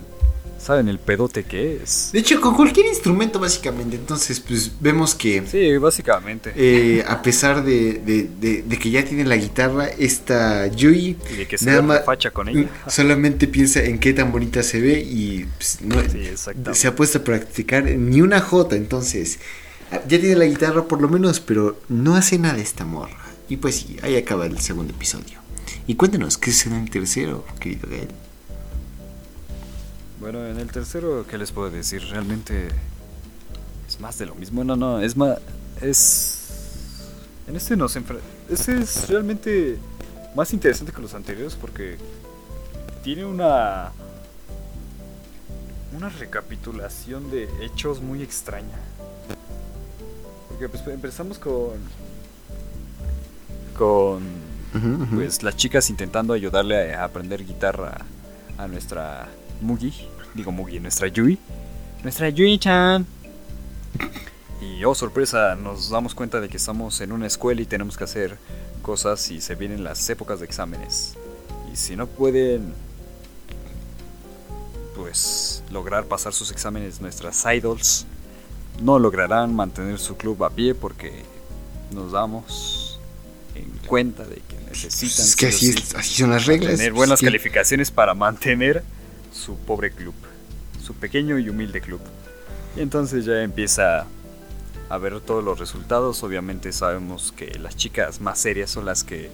Speaker 2: saben el pedote que es.
Speaker 1: De hecho, con cualquier instrumento, básicamente. Entonces, pues vemos que.
Speaker 2: Sí, básicamente.
Speaker 1: eh, a pesar de, de- de- de que ya tiene la guitarra, esta Yui
Speaker 2: y de que se
Speaker 1: nada
Speaker 2: facha con ella. *laughs*
Speaker 1: solamente piensa en qué tan bonita se ve y pues, no,
Speaker 2: Sí,
Speaker 1: se ha puesto a practicar ni una jota. Entonces, ya tiene la guitarra por lo menos, pero no hace nada esta morra. Y pues sí, ahí acaba el segundo episodio. Y cuéntanos, ¿qué sucede en el tercero, querido Gael?
Speaker 2: Bueno, en el tercero, ¿qué les puedo decir? Realmente es más de lo mismo. No, no, es más. Es. En este nos enfre- Este es realmente más interesante que los anteriores porque tiene una. Una recapitulación de hechos muy extraña. Porque pues empezamos con. Con pues las chicas intentando ayudarle a aprender guitarra a nuestra Mugi, digo Mugi, nuestra Yui, nuestra Yui-chan. Y oh sorpresa, nos damos cuenta de que estamos en una escuela y tenemos que hacer cosas y se vienen las épocas de exámenes. Y si no pueden pues lograr pasar sus exámenes nuestras idols no lograrán mantener su club a pie porque nos damos en cuenta de que necesitan
Speaker 1: Es que así, es- así son las reglas.
Speaker 2: tener buenas calificaciones para mantener su pobre club, su pequeño y humilde club. Y entonces ya empieza a ver todos los resultados. Obviamente sabemos que las chicas más serias son las que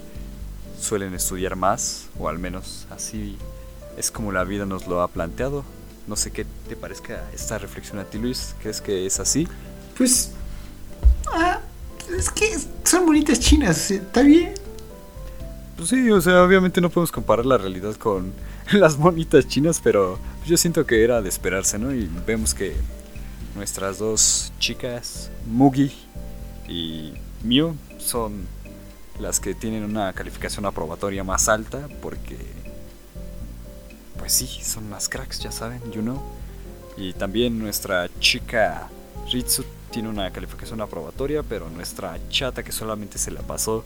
Speaker 2: suelen estudiar más, o al menos así es como la vida nos lo ha planteado. No sé qué te parezca esta reflexión a ti, Luis. ¿Crees que es así?
Speaker 1: Pues. ah, es que son bonitas chinas, está bien.
Speaker 2: Pues sí, o sea, obviamente no podemos comparar la realidad con *laughs* las bonitas chinas, pero yo siento que era de esperarse, ¿no? Y vemos que nuestras dos chicas, Mugi y Miu, son las que tienen una calificación aprobatoria más alta porque, pues sí, son más cracks, ya saben, you know. Y también nuestra chica Ritsu tiene una calificación aprobatoria, pero nuestra chata que solamente se la pasó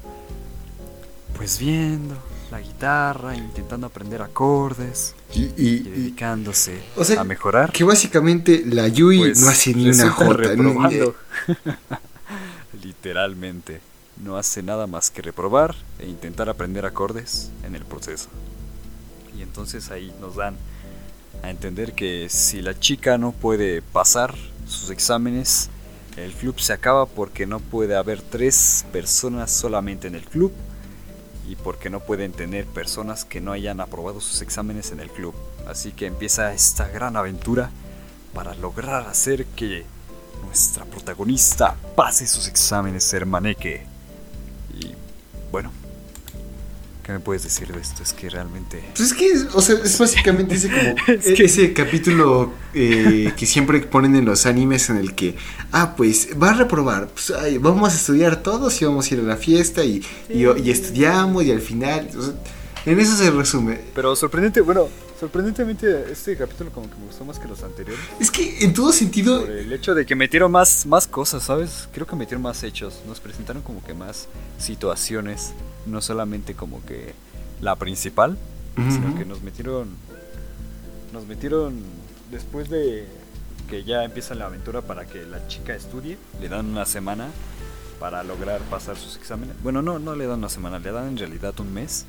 Speaker 2: pues viendo la guitarra, intentando aprender acordes
Speaker 1: Y, y-
Speaker 2: y
Speaker 1: y-
Speaker 2: dedicándose
Speaker 1: O sea,
Speaker 2: a mejorar.
Speaker 1: que básicamente la Yui
Speaker 2: pues,
Speaker 1: no hace ni una jota. ni-
Speaker 2: reprobando. *laughs* Literalmente, no hace nada más que reprobar e intentar aprender acordes en el proceso. Y entonces ahí nos dan a entender que si la chica no puede pasar sus exámenes, el club se acaba porque no puede haber tres personas solamente en el club y porque no pueden tener personas que no hayan aprobado sus exámenes en el club. Así que empieza esta gran aventura para lograr hacer que nuestra protagonista pase sus exámenes, hermaneque. Y bueno, ¿qué me puedes decir de esto? Es que realmente...
Speaker 1: Pues es que, o sea, es básicamente ese como *laughs*
Speaker 2: Es que-
Speaker 1: ese capítulo eh, que siempre ponen en los animes en el que, ah, pues va a reprobar, pues ay, vamos a estudiar todos y vamos a ir a la fiesta y, y, y estudiamos y al final, o sea, en eso se resume.
Speaker 2: Pero sorprendente, bueno, sorprendentemente este capítulo como que me gustó más que los anteriores.
Speaker 1: Es que en todo sentido,
Speaker 2: Por el hecho de que metieron más, más cosas, ¿sabes? Creo que metieron más hechos. Nos presentaron como que más situaciones. No solamente como que la principal, sino que nos metieron. Nos metieron después de que ya empieza la aventura para que la chica estudie. Le dan una semana para lograr pasar sus exámenes. Bueno, no, no le dan una semana, le dan en realidad un mes.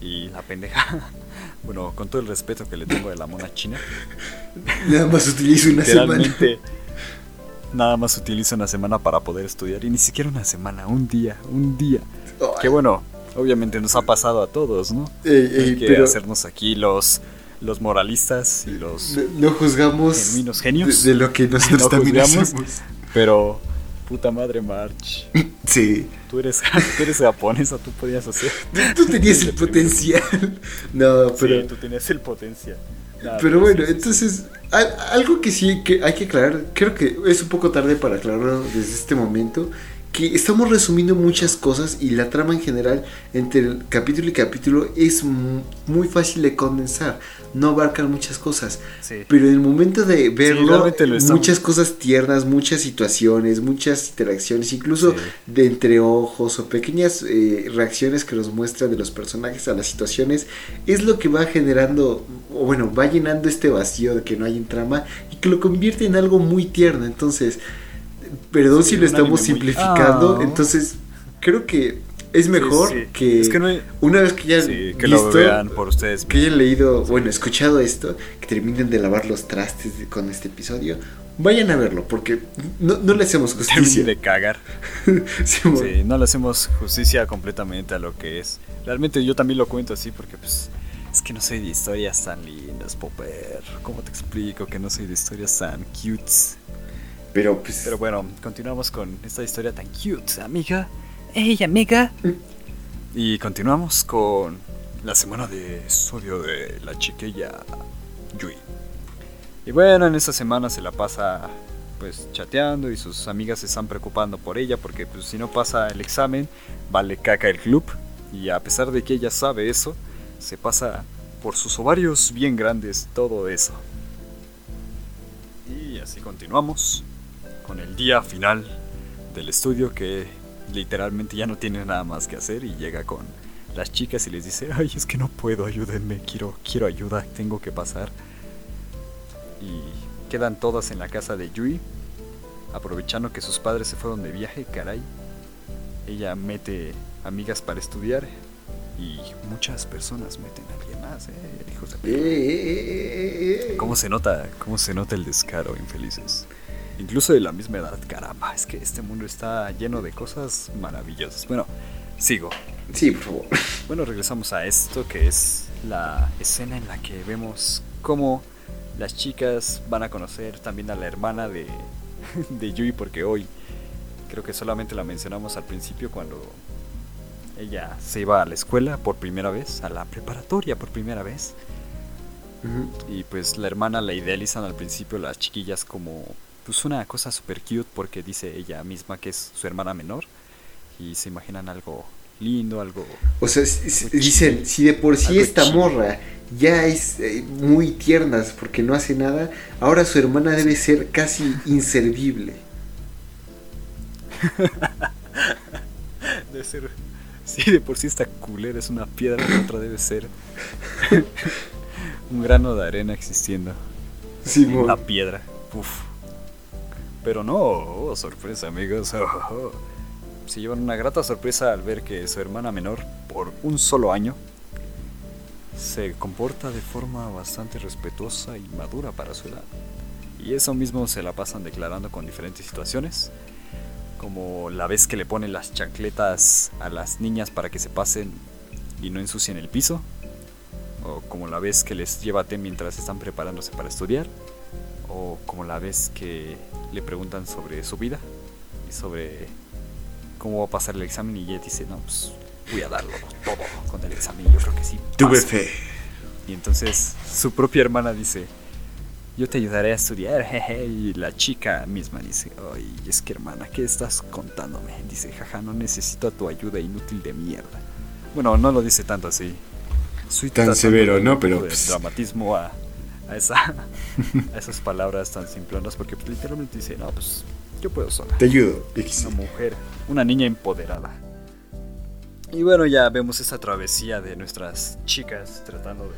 Speaker 2: Y la pendeja, *laughs* bueno, con todo el respeto que le tengo de la mona china, *laughs*
Speaker 1: nada más utilizo una semana.
Speaker 2: nada más utiliza una semana para poder estudiar y ni siquiera una semana, un día, un día. Que bueno, obviamente nos ha pasado a todos, ¿no?
Speaker 1: ey, ey,
Speaker 2: Hay que
Speaker 1: pero
Speaker 2: hacernos aquí los los moralistas y los
Speaker 1: no, no juzgamos
Speaker 2: genuinos
Speaker 1: de,
Speaker 2: genios,
Speaker 1: de lo que nosotros *laughs*
Speaker 2: No
Speaker 1: también
Speaker 2: juzgamos.
Speaker 1: hacemos.
Speaker 2: pero puta madre March, *laughs*
Speaker 1: Sí,
Speaker 2: tú eres tú eres japonesa, tú podías hacer.
Speaker 1: tú tenías el potencial. No, pero...
Speaker 2: Sí, tú tenías el potencial. *laughs* Nada,
Speaker 1: Pero bueno,
Speaker 2: sí, sí, sí.
Speaker 1: entonces, al- algo que sí que hay que aclarar, creo que es un poco tarde para aclararlo desde este momento, que estamos resumiendo muchas cosas y la trama en general entre el capítulo y capítulo es mu- muy fácil de condensar, no abarcan muchas cosas,
Speaker 2: Sí.
Speaker 1: pero en el momento de verlo, muchas cosas tiernas, muchas situaciones, muchas interacciones, incluso
Speaker 2: Sí.
Speaker 1: de entre ojos o pequeñas eh, reacciones que nos muestran de los personajes a las situaciones, es lo que va generando, o bueno, va llenando este vacío de que no hay en trama y que lo convierte en algo muy tierno. Entonces, perdón
Speaker 2: Sí,
Speaker 1: si lo estamos
Speaker 2: anime muy-
Speaker 1: simplificando,
Speaker 2: Ah.
Speaker 1: entonces creo que es mejor
Speaker 2: Sí, sí.
Speaker 1: que,
Speaker 2: Es que no hay-
Speaker 1: una vez que ya
Speaker 2: Sí, que lo vean por ustedes
Speaker 1: que hayan leído, bueno, escuchado esto, que terminen de lavar los trastes de- con este episodio, vayan a verlo, porque no, no le hacemos
Speaker 2: Terminen
Speaker 1: justicia.
Speaker 2: de cagar. *laughs* Sí, no le hacemos justicia completamente a lo que es. Realmente yo también lo cuento así porque pues es que no soy de historias tan lindas, Popper. ¿Cómo te explico que no soy de historias tan cutes?
Speaker 1: Pero pues,
Speaker 2: Pero bueno, continuamos con esta historia tan cute, amiga. Hey, amiga. Y continuamos con la semana de estudio de la chiquilla Yui. Y bueno, en esta semana se la pasa pues chateando y sus amigas se están preocupando por ella porque pues si no pasa el examen vale caca el club y a pesar de que ella sabe eso se pasa por sus ovarios bien grandes todo eso y así continuamos con el día final del estudio que literalmente ya no tiene nada más que hacer y llega con las chicas y les dice, ay, es que no puedo, ayúdenme, quiero, quiero ayuda, tengo que pasar. Y quedan todas en la casa de Yui, aprovechando que sus padres se fueron de viaje, caray. Ella mete amigas para estudiar y muchas personas meten a alguien más, eh, hijos de...
Speaker 1: Eh, eh, eh,
Speaker 2: ¿Cómo se nota, cómo se nota el descaro, infelices? Incluso de la misma edad, caramba, es que este mundo está lleno de cosas maravillosas. Bueno, sigo.
Speaker 1: Sí, por favor.
Speaker 2: Bueno, regresamos a esto que es la escena en la que vemos cómo las chicas van a conocer también a la hermana de, *laughs* de Yui, porque hoy creo que solamente la mencionamos al principio cuando ella se iba a la escuela por primera vez, a la preparatoria por primera vez. Y pues la hermana la idealizan al principio las chiquillas como pues una cosa super cute porque dice ella misma que es su hermana menor y se imaginan algo lindo, algo
Speaker 1: O sea, si- si- dicen, si de por sí esta morra ya es eh, muy tierna porque no hace nada, ahora su hermana debe ser casi inservible. *laughs*
Speaker 2: debe ser sí de por sí esta culera es una piedra, la otra debe ser *laughs* un grano de arena existiendo.
Speaker 1: Simón.
Speaker 2: La piedra. Uf. Pero no, oh, sorpresa, amigos. Oh, oh, oh. Se llevan una grata sorpresa al ver que su hermana menor, por un solo año, se comporta de forma bastante respetuosa y madura para su edad. Y eso mismo se la pasan declarando con diferentes situaciones, como la vez que le ponen las chancletas a las niñas para que se pasen y no ensucien el piso, o como la vez que les lleva té mientras están preparándose para estudiar, o como la vez que le preguntan sobre su vida y sobre cómo va a pasar el examen y ella dice, no, pues voy a darlo todo con el examen, yo creo que sí.
Speaker 1: Tuve
Speaker 2: paso".
Speaker 1: fe.
Speaker 2: Y entonces su propia hermana dice, yo te ayudaré a estudiar, *laughs* jeje. Y la chica misma dice, ay, es que hermana, ¿qué estás contándome? Dice, jaja, no necesito tu ayuda inútil de mierda. Bueno, no lo dice tanto así. Soy
Speaker 1: Tan severo,
Speaker 2: de-
Speaker 1: ¿no? Pero, pues-
Speaker 2: dramatismo a, a esa, *laughs* a esas palabras tan simplonas porque pues, literalmente dice, no, pues yo puedo sola
Speaker 1: Te ayudo. X.
Speaker 2: una mujer, una niña empoderada. Y bueno, ya vemos esa travesía de nuestras chicas tratando de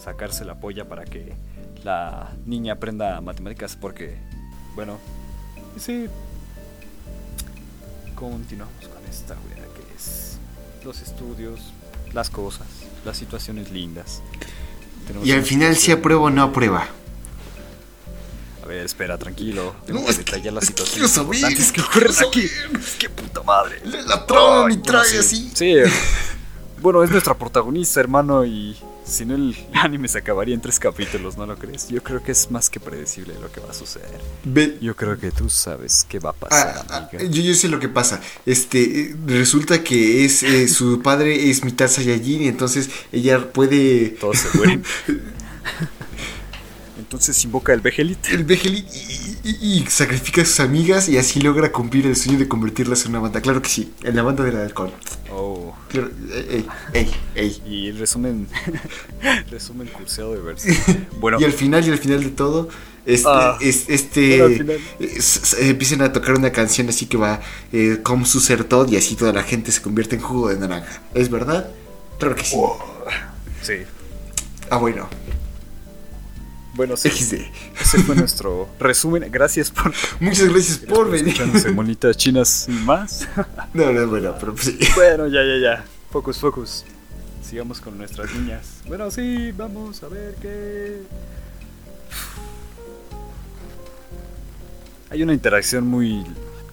Speaker 2: sacarse la polla para que la niña aprenda matemáticas porque, bueno, sí. Continuamos con esta wea que es los estudios, las cosas, las situaciones lindas. Tenemos
Speaker 1: Y al final si
Speaker 2: situación-
Speaker 1: aprueba o no aprueba.
Speaker 2: A ver, espera, tranquilo. Tengo
Speaker 1: No,
Speaker 2: que
Speaker 1: es que-
Speaker 2: detallar
Speaker 1: es que saber,
Speaker 2: importantes
Speaker 1: es
Speaker 2: que ocurren
Speaker 1: quiero
Speaker 2: aquí.
Speaker 1: saber.
Speaker 2: ¡Qué puta madre!
Speaker 1: La trama
Speaker 2: Ay,
Speaker 1: y trae
Speaker 2: bueno,
Speaker 1: así.
Speaker 2: Sí. Bueno, es nuestra protagonista, hermano, y si no el *laughs* anime se acabaría en tres capítulos, ¿no lo crees? Yo creo que es más que predecible lo que va a suceder.
Speaker 1: Ve-
Speaker 2: Yo creo que tú sabes qué va a pasar,
Speaker 1: Ah, ah, yo, yo sé lo que pasa. Este, eh, resulta que es eh, su padre es mitad Saiyajin y entonces ella puede
Speaker 2: Todos se *laughs* mueren. Entonces invoca el Vegelit.
Speaker 1: el Vegelit y, y- y sacrifica a sus amigas y así logra cumplir el sueño de convertirlas en una banda. Claro que sí, en la banda del alcohol. Claro, ey, ey, ey.
Speaker 2: Y el resumen. *laughs* resumen curseado de verse. *laughs* Bueno,
Speaker 1: Y al final y al final de todo, este,
Speaker 2: Ah.
Speaker 1: es- este es- es- empiezan a tocar una canción así que va eh, como su ser todo y así toda la gente se convierte en jugo de naranja. ¿Es verdad? Claro que sí.
Speaker 2: sí.
Speaker 1: Ah, bueno.
Speaker 2: Bueno, sí.
Speaker 1: XD.
Speaker 2: Ese fue nuestro resumen. Gracias por,
Speaker 1: Muchas gracias por venir.
Speaker 2: Monitas Chinas más. *laughs*
Speaker 1: No, no, bueno, pero pues sí.
Speaker 2: Bueno, ya, ya, ya. Focus, focus. Sigamos con nuestras niñas. Bueno, sí, vamos a ver qué. Hay una interacción muy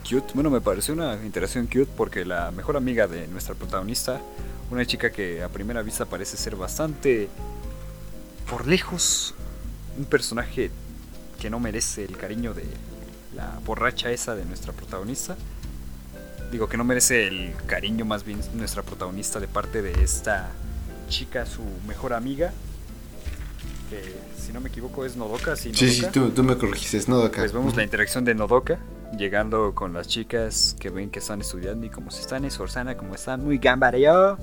Speaker 2: cute. Bueno, me pareció una interacción cute porque la mejor amiga de nuestra protagonista, una chica que a primera vista parece ser bastante, por lejos, un personaje que no merece el cariño de la borracha esa de nuestra protagonista. Digo que no merece el cariño más bien nuestra protagonista de parte de esta chica, su mejor amiga. Que si no me equivoco es Nodoka, sí,
Speaker 1: Sí, sí,
Speaker 2: Nodoka.
Speaker 1: tú, tú me corregiste, ¿no? Acá.
Speaker 2: Pues vemos la interacción de Nodoka llegando con las chicas que ven que están estudiando y como se están esforzando, como están muy gambareo,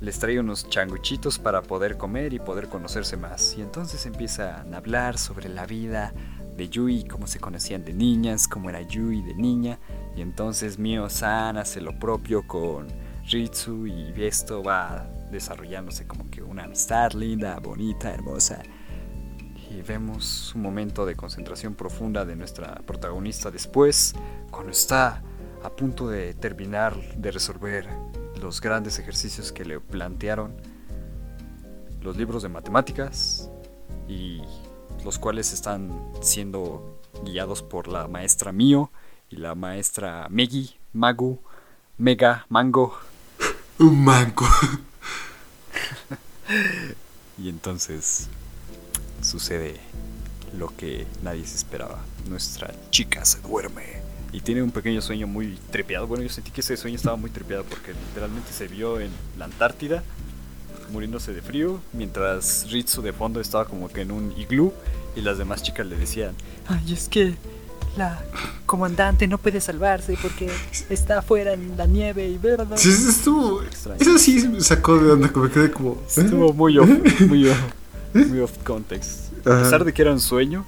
Speaker 2: les trae unos changuchitos para poder comer y poder conocerse más. Y entonces empiezan a hablar sobre la vida de Yui, cómo se conocían de niñas, cómo era Yui de niña. Y entonces Mio-san hace lo propio con Ritsu y esto va desarrollándose como que una amistad linda, bonita, hermosa. Y vemos un momento de concentración profunda de nuestra protagonista después, cuando está a punto de terminar de resolver los grandes ejercicios que le plantearon los libros de matemáticas y los cuales están siendo guiados por la maestra Mio y la maestra Megi, Magu, Mega, Mango. *laughs*
Speaker 1: Un mango. *laughs*
Speaker 2: y entonces sucede lo que nadie se esperaba. Nuestra chica se duerme y tiene un pequeño sueño muy trepeado. Bueno, yo sentí que ese sueño estaba muy trepeado porque literalmente se vio en la Antártida muriéndose de frío, mientras Ritsu de fondo estaba como que en un iglú y las demás chicas le decían,
Speaker 3: ay, es que la comandante no puede salvarse porque está afuera en la nieve y verdad.
Speaker 1: Sí, eso estuvo. Eso sí me sacó de onda, como quedé como. ¿eh?
Speaker 2: Estuvo muy off, muy off, muy off context. A pesar de que era un sueño,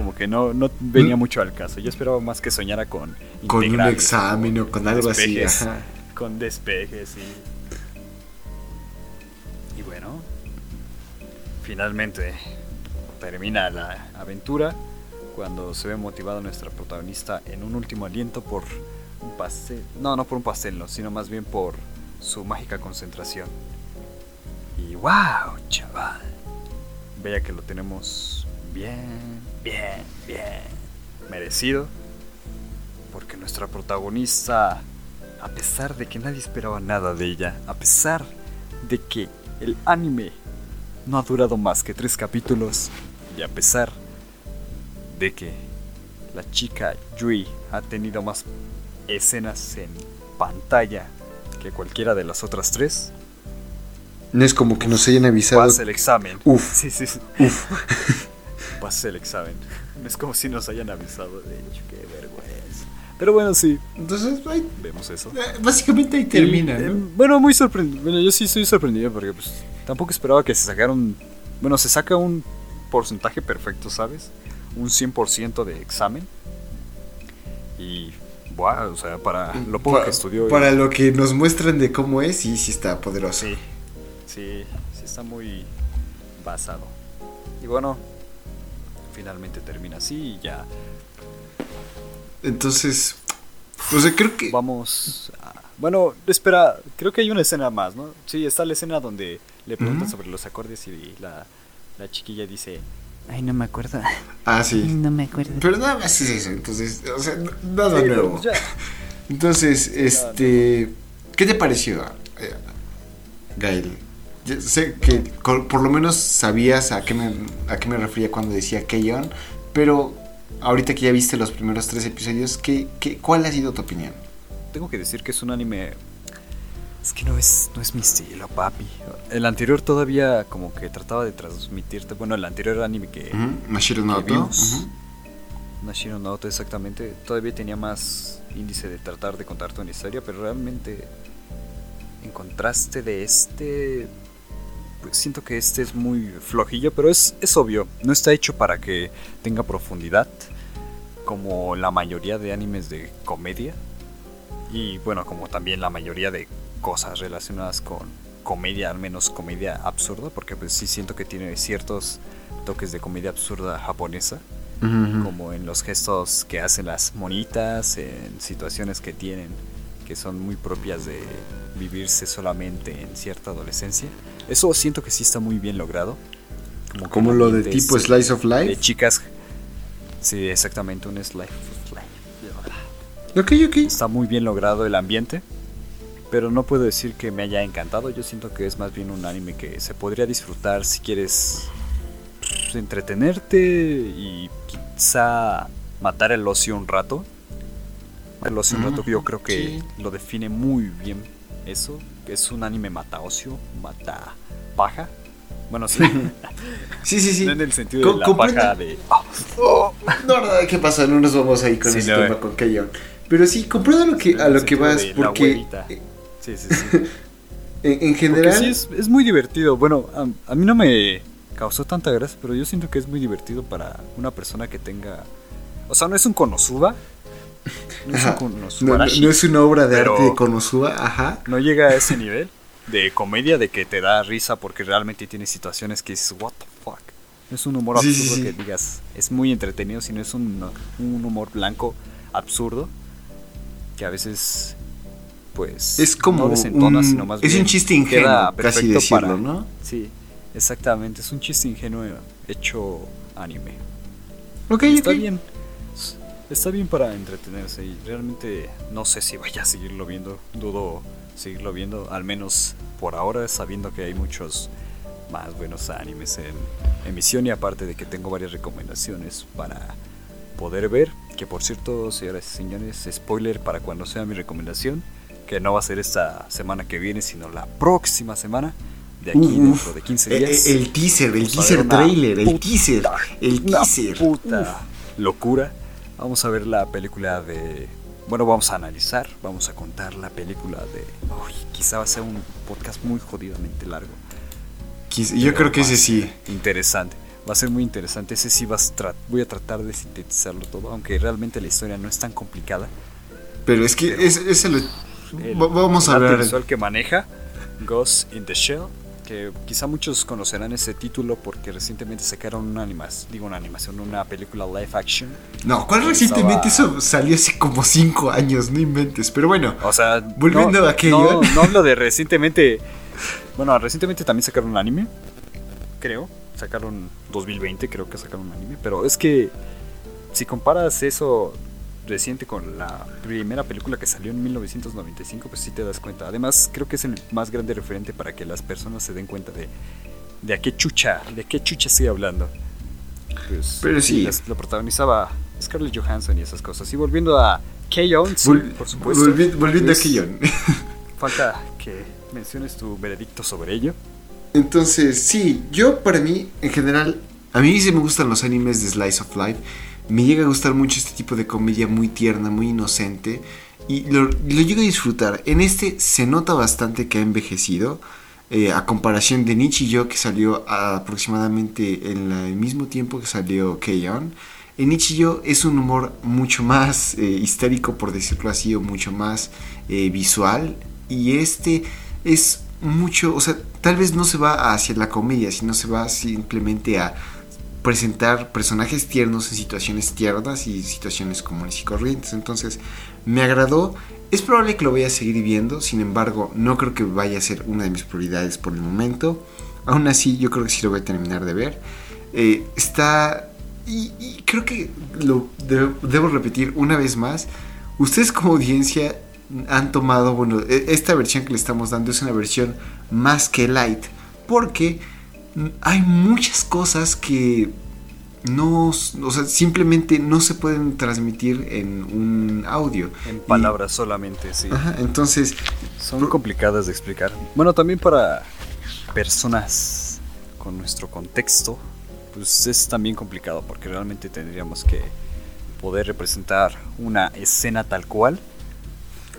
Speaker 2: como que no, no venía mucho al caso. Yo esperaba más que soñara con.
Speaker 1: Con un examen o con algo así.
Speaker 2: Con despejes y. Y bueno. Finalmente termina la aventura cuando se ve motivado nuestra protagonista en un último aliento por un pastel. No, no por un pastel, no, sino más bien por su mágica concentración. Y wow, chaval. Vea que lo tenemos bien, bien, bien merecido. Porque nuestra protagonista, a pesar de que nadie esperaba nada de ella, a pesar de que el anime no ha durado más que tres capítulos, y a pesar de que la chica Yui ha tenido más escenas en pantalla que cualquiera de las otras tres,
Speaker 1: no es como que nos hayan avisado.
Speaker 2: Pasa el examen.
Speaker 1: Uf.
Speaker 2: Sí, sí, sí.
Speaker 1: Uf. *laughs*
Speaker 2: Pasa el examen. *laughs* Es como si nos hayan avisado. De hecho, qué vergüenza. Pero bueno, sí.
Speaker 1: Entonces, ahí,
Speaker 2: Vemos eso.
Speaker 1: eh, básicamente ahí termina,
Speaker 2: Y, eh,
Speaker 1: ¿no?
Speaker 2: bueno, muy sorprendido. Bueno, yo sí estoy sorprendido porque pues tampoco esperaba que se sacaran. Bueno, se saca un porcentaje perfecto, ¿sabes? Un 100% de examen. Y. Buah, o sea, para lo poco que estudió.
Speaker 1: Para lo que nos muestran de cómo es, sí, sí está poderoso.
Speaker 2: Sí, sí, sí está muy basado. Y bueno, finalmente termina así y ya
Speaker 1: Entonces, o sea, creo que.
Speaker 2: vamos a... Bueno, espera, creo que hay una escena más, ¿no? Sí, está la escena donde le preguntan sobre los acordes y la, la chiquilla dice...
Speaker 3: Ay, no me acuerdo.
Speaker 1: Ah, sí.
Speaker 3: No me acuerdo.
Speaker 1: Pero nada más es eso, entonces, o sea, nada
Speaker 2: "Sí, pero
Speaker 1: nuevo.
Speaker 2: pues ya".
Speaker 1: Entonces, este, ¿qué te pareció, eh, Gael? Yo sé que por lo menos sabías a qué me, a qué me refería cuando decía Keyon, pero ahorita que ya viste los primeros tres episodios, ¿qué, qué, ¿cuál ha sido tu opinión?
Speaker 2: Tengo que decir que es un anime... Es que no es, no es mi estilo, papi. El anterior todavía como que trataba de transmitirte... Bueno, el anterior anime que...
Speaker 1: Mashiro
Speaker 2: vimos. Nashiro no Oto exactamente, todavía tenía más índice de tratar de contarte una historia, pero realmente en contraste de este, siento que este es muy flojillo, pero es, es obvio, no está hecho para que tenga profundidad, como la mayoría de animes de comedia, y bueno, como también la mayoría de cosas relacionadas con comedia, al menos comedia absurda, porque pues sí siento que tiene ciertos toques de comedia absurda japonesa como en los gestos que hacen las monitas, en situaciones que tienen que son muy propias de vivirse solamente en cierta adolescencia. Eso siento que sí está muy bien logrado. Como,
Speaker 1: Como lo de tipo
Speaker 2: es
Speaker 1: Slice of
Speaker 2: de
Speaker 1: Life.
Speaker 2: chicas. Sí, exactamente, un slice of life.
Speaker 1: Ok, ok.
Speaker 2: Está muy bien logrado el ambiente, pero no puedo decir que me haya encantado. Yo siento que es más bien un anime que se podría disfrutar si quieres pues, entretenerte y quizá matar el ocio un rato. El ocio un rato, yo creo que lo define muy bien eso. que Es un anime mata ocio, mata paja. Bueno, sí, *laughs*
Speaker 1: Sí, sí, sí.
Speaker 2: no en el sentido
Speaker 1: Co-
Speaker 2: de la
Speaker 1: comprendo.
Speaker 2: paja de... ah,
Speaker 1: Oh, no, no, ¿qué pasa? No nos vamos ahí con
Speaker 2: Sí,
Speaker 1: ese
Speaker 2: no,
Speaker 1: tema
Speaker 2: eh.
Speaker 1: con Keyon. Pero sí, comprendo lo que, a lo que vas, porque eh,
Speaker 2: Sí, sí, sí. *laughs*
Speaker 1: en, en general...
Speaker 2: sí, es, es muy divertido. Bueno, a, a mí no me causó tanta gracia, pero yo siento que es muy divertido para una persona que tenga... O sea, no es un Konosuba. No es.
Speaker 1: No, no- es una obra de
Speaker 2: pero-
Speaker 1: arte de Konosuba, ajá.
Speaker 2: no llega a ese nivel de comedia de que te da risa porque realmente tiene situaciones que dices, what the fuck. No es un humor
Speaker 1: Sí, sí,
Speaker 2: absurdo
Speaker 1: sí.
Speaker 2: que digas, es muy entretenido, sino es un, un humor blanco absurdo que a veces, pues,
Speaker 1: Es como
Speaker 2: no desentona,
Speaker 1: un-
Speaker 2: sino más
Speaker 1: es
Speaker 2: bien
Speaker 1: un chiste ingenuo, casi decirlo,
Speaker 2: para-
Speaker 1: ¿no?
Speaker 2: Sí, exactamente, es un chiste ingenuo hecho anime.
Speaker 1: Ok,
Speaker 2: Está bien. Está bien para entretenerse y realmente no sé si vaya a seguirlo viendo. Dudo seguirlo viendo, al menos por ahora, sabiendo que hay muchos más buenos animes en emisión y aparte de que tengo varias recomendaciones para poder ver. Que por cierto, señoras y señores, spoiler para cuando sea mi recomendación, que no va a ser esta semana que viene, sino la próxima semana, de aquí
Speaker 1: Uf,
Speaker 2: dentro de 15
Speaker 1: Eh,
Speaker 2: días.
Speaker 1: eh, el teaser, el teaser trailer, el teaser, el
Speaker 2: una
Speaker 1: teaser.
Speaker 2: puta locura. Vamos a ver la película de. Bueno, vamos a analizar, vamos a contar la película de. Uy, quizá va a ser un podcast muy jodidamente largo.
Speaker 1: Quis- Yo creo que ese sí.
Speaker 2: Interesante. Va a ser muy interesante. Ese sí vas tra- voy a tratar de sintetizarlo todo, aunque realmente la historia no es tan complicada.
Speaker 1: Pero es que
Speaker 2: Pero-
Speaker 1: es, lo-
Speaker 2: El-
Speaker 1: va- vamos a
Speaker 2: el arte
Speaker 1: hablar.
Speaker 2: visual que maneja Ghost in the Shell, que quizá muchos conocerán ese título porque recientemente sacaron una animación, digo una animación, una película live action.
Speaker 1: No, ¿cuál
Speaker 2: Estaba-
Speaker 1: recientemente eso salió hace como 5 años? No inventes. Pero bueno,
Speaker 2: O sea,
Speaker 1: Volviendo
Speaker 2: no,
Speaker 1: a aquello.
Speaker 2: No, no hablo de recientemente. Bueno, recientemente también sacaron un anime, creo. Sacaron 2020, creo que sacaron un anime. Pero es que si comparas eso reciente con la primera película que salió en 1995, pues sí te das cuenta. Además, creo que es el más grande referente para que las personas se den cuenta de, de a qué chucha, de qué chucha estoy hablando. Pues,
Speaker 1: Pero sí.
Speaker 2: las- Lo protagonizaba Scarlett Johansson y esas cosas. Y volviendo a K-On, sí, por supuesto.
Speaker 1: volvi- volviendo
Speaker 2: pues,
Speaker 1: a Keyon. *laughs*
Speaker 2: Falta que menciones tu veredicto sobre ello.
Speaker 1: Entonces, sí, yo para mí, en general, a mí sí me gustan los animes de Slice of Life. Me llega a gustar mucho este tipo de comedia muy tierna, muy inocente. Y lo, llego a disfrutar. En este se nota bastante que ha envejecido. eh, a comparación de Nietzsche y yo, que salió aproximadamente en el mismo tiempo que salió K-On! En Nietzsche yo es un humor mucho más eh, histérico, por decirlo así, o mucho más eh, visual. Y este es mucho, o sea, tal vez no se va hacia la comedia, sino se va simplemente a presentar personajes tiernos en situaciones tiernas y situaciones comunes y corrientes. Entonces, me agradó. Es probable que lo vaya a seguir viendo, sin embargo, no creo que vaya a ser una de mis prioridades por el momento. Aún así, yo creo que sí lo voy a terminar de ver. Eh, está... Y, creo que lo de- debo repetir una vez más. Ustedes como audiencia han tomado, bueno, e- esta versión que le estamos dando es una versión más que light. Porque hay muchas cosas que no, o sea, simplemente no se pueden transmitir en un audio.
Speaker 2: En
Speaker 1: Y-
Speaker 2: palabras solamente, sí.
Speaker 1: Ajá, entonces,
Speaker 2: Son complicadas de explicar. Bueno, también para personas con nuestro contexto, pues es también complicado porque realmente tendríamos que poder representar una escena tal cual.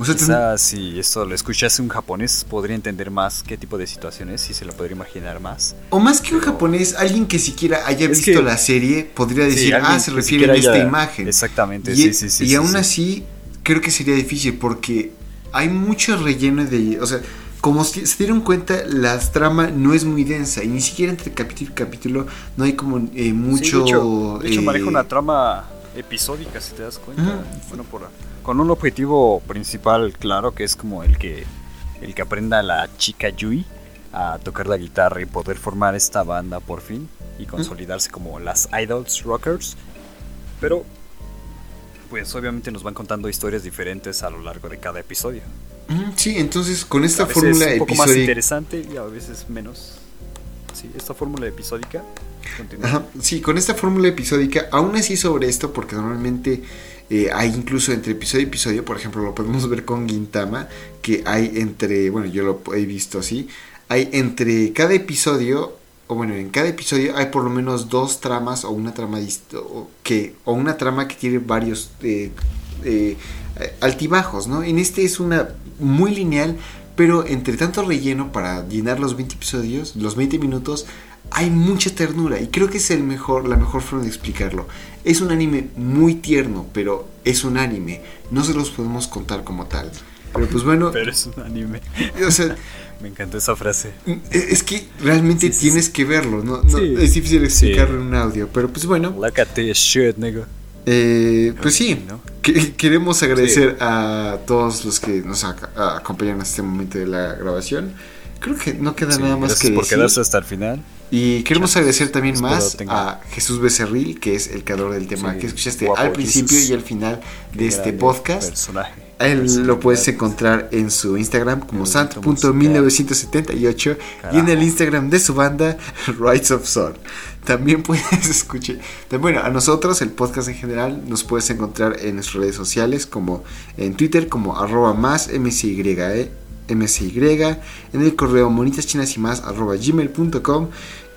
Speaker 1: O sea, ten-
Speaker 2: si esto lo escuchase un japonés podría entender más qué tipo de situaciones y se lo podría imaginar más.
Speaker 1: o más que un japonés, alguien que siquiera haya
Speaker 2: Es
Speaker 1: visto
Speaker 2: que-
Speaker 1: la serie podría decir, ah, se refiere a esta
Speaker 2: haya-
Speaker 1: imagen.
Speaker 2: Exactamente,
Speaker 1: Y,
Speaker 2: sí, sí, sí.
Speaker 1: y
Speaker 2: sí,
Speaker 1: aún
Speaker 2: sí.
Speaker 1: así, creo que sería difícil porque hay mucho relleno de. O sea, como se dieron cuenta, la trama no es muy densa y ni siquiera entre capítulo y capítulo no hay como eh, mucho.
Speaker 2: de hecho, de hecho
Speaker 1: eh,
Speaker 2: maneja una trama episódica, si te das cuenta. Bueno, por, con un objetivo principal, claro, que es como el que, el que aprenda la chica Yui a tocar la guitarra y poder formar esta banda por fin y consolidarse como las idols rockers. Pero, pues obviamente nos van contando historias diferentes a lo largo de cada episodio.
Speaker 1: Sí, entonces con esta
Speaker 2: a veces
Speaker 1: fórmula
Speaker 2: un poco más interesante y a veces menos. Sí, esta fórmula episódica.
Speaker 1: Ajá, sí, con esta fórmula episódica, aún así sobre esto, porque normalmente eh, hay incluso entre episodio y episodio, por ejemplo, lo podemos *laughs* ver con Gintama, que hay entre, bueno, yo lo he visto así, hay entre cada episodio, o bueno, en cada episodio hay por lo menos dos tramas o una trama o que o una trama que tiene varios eh, eh, altibajos, ¿no? En este es una muy lineal, pero entre tanto relleno para llenar los 20 episodios, los 20 minutos, hay mucha ternura y creo que es el mejor, la mejor forma de explicarlo. Es un anime muy tierno, pero es un anime. No se los podemos contar como tal. Pero pues bueno, *laughs*
Speaker 2: Pero es un anime.
Speaker 1: o sea, *laughs*
Speaker 2: Me encantó esa frase.
Speaker 1: es que realmente
Speaker 2: Sí, sí,
Speaker 1: tienes
Speaker 2: sí.
Speaker 1: que verlo, ¿no? No,
Speaker 2: Sí.
Speaker 1: Es difícil explicarlo en un audio, pero pues bueno,
Speaker 2: Look at this shit, nigga.
Speaker 1: eh, pues sí,
Speaker 2: ¿no?
Speaker 1: que- queremos agradecer a todos los que nos acompañan a este momento de la grabación. Creo que no queda nada más que
Speaker 2: por
Speaker 1: decir.
Speaker 2: quedarse hasta el final.
Speaker 1: Y queremos agradecer también más a Jesús Becerril, que es el creador del tema
Speaker 2: Sí,
Speaker 1: que escuchaste
Speaker 2: guapo
Speaker 1: al principio y al final de este podcast.
Speaker 2: Personaje.
Speaker 1: Él lo puedes encontrar en su Instagram como
Speaker 2: El
Speaker 1: sant.1978 y en el. Instagram de su banda *laughs* Rights of Soul. También *laughs* puedes escuchar, bueno, a nosotros, el podcast en general, nos puedes encontrar en nuestras redes sociales como en Twitter como arroba más msy, msy, en el correo monitas chinas y más arroba gmail.com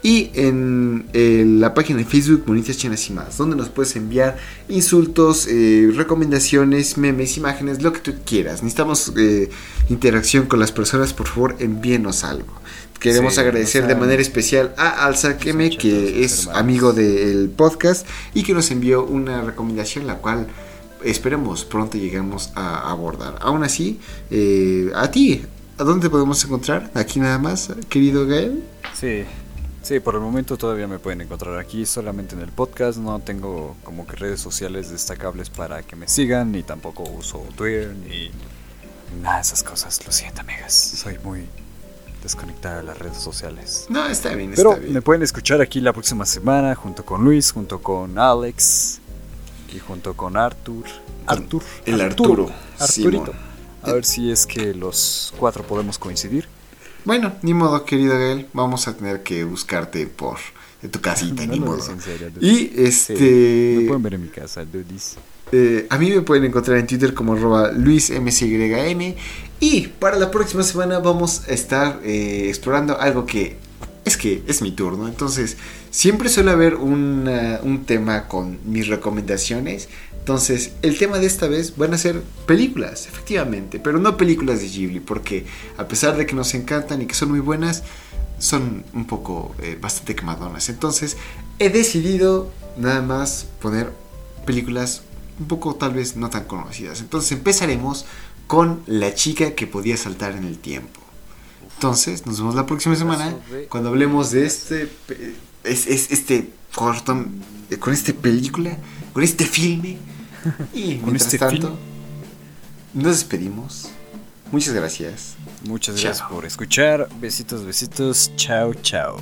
Speaker 1: y en eh, la página de Facebook Monitas Chinas y más, donde nos puedes enviar insultos, eh, recomendaciones, memes, imágenes, lo que tú quieras. Necesitamos eh, interacción con las personas, por favor, envíenos algo. Queremos
Speaker 2: Sí,
Speaker 1: agradecer
Speaker 2: no
Speaker 1: de manera especial a
Speaker 2: Son
Speaker 1: que es
Speaker 2: hermanos.
Speaker 1: amigo del podcast y que nos envió una recomendación, la cual esperemos pronto lleguemos a abordar. Aún así, eh, a ti, ¿a dónde podemos encontrar? Aquí nada más, querido Gael.
Speaker 2: Sí, sí, por el momento todavía me pueden encontrar aquí solamente en el podcast. No tengo como que redes sociales destacables para que me sigan, ni tampoco uso Twitter, ni nada de esas cosas. Lo siento, amigas. Soy muy desconectada de las redes sociales.
Speaker 1: No, está bien,
Speaker 2: Pero
Speaker 1: está bien.
Speaker 2: me pueden escuchar aquí la próxima semana junto con Luis, junto con Alex y junto con Arthur. Arthur.
Speaker 1: el Arturo,
Speaker 2: Arturito.
Speaker 1: Simón.
Speaker 2: A ver si es que los cuatro podemos coincidir.
Speaker 1: Bueno, ni modo, querido Gael, vamos a tener que buscarte por tu casita,
Speaker 2: No
Speaker 1: ni modo.
Speaker 2: serio.
Speaker 1: Y
Speaker 2: Sí,
Speaker 1: este,
Speaker 2: me pueden ver en mi casa, dudes.
Speaker 1: eh, a mí me pueden encontrar en Twitter como arroba. Y para la próxima semana vamos a estar eh, explorando algo que es que es mi turno. Entonces, siempre suele haber una- un tema con mis recomendaciones. Entonces, el tema de esta vez van a ser películas, efectivamente, pero no películas de Ghibli, porque a pesar de que nos encantan y que son muy buenas, son un poco eh, bastante quemadonas. Entonces, he decidido nada más poner películas un poco tal vez no tan conocidas. Entonces, empezaremos con La chica que podía saltar en el tiempo. Entonces, nos vemos la próxima semana cuando hablemos de este es, es- este corto eh, con esta película, con este filme *laughs* y
Speaker 2: Con
Speaker 1: mientras
Speaker 2: este
Speaker 1: tanto nos despedimos. Muchas gracias.
Speaker 2: Muchas
Speaker 1: Chao.
Speaker 2: gracias por escuchar. Besitos, besitos. Chao, chao.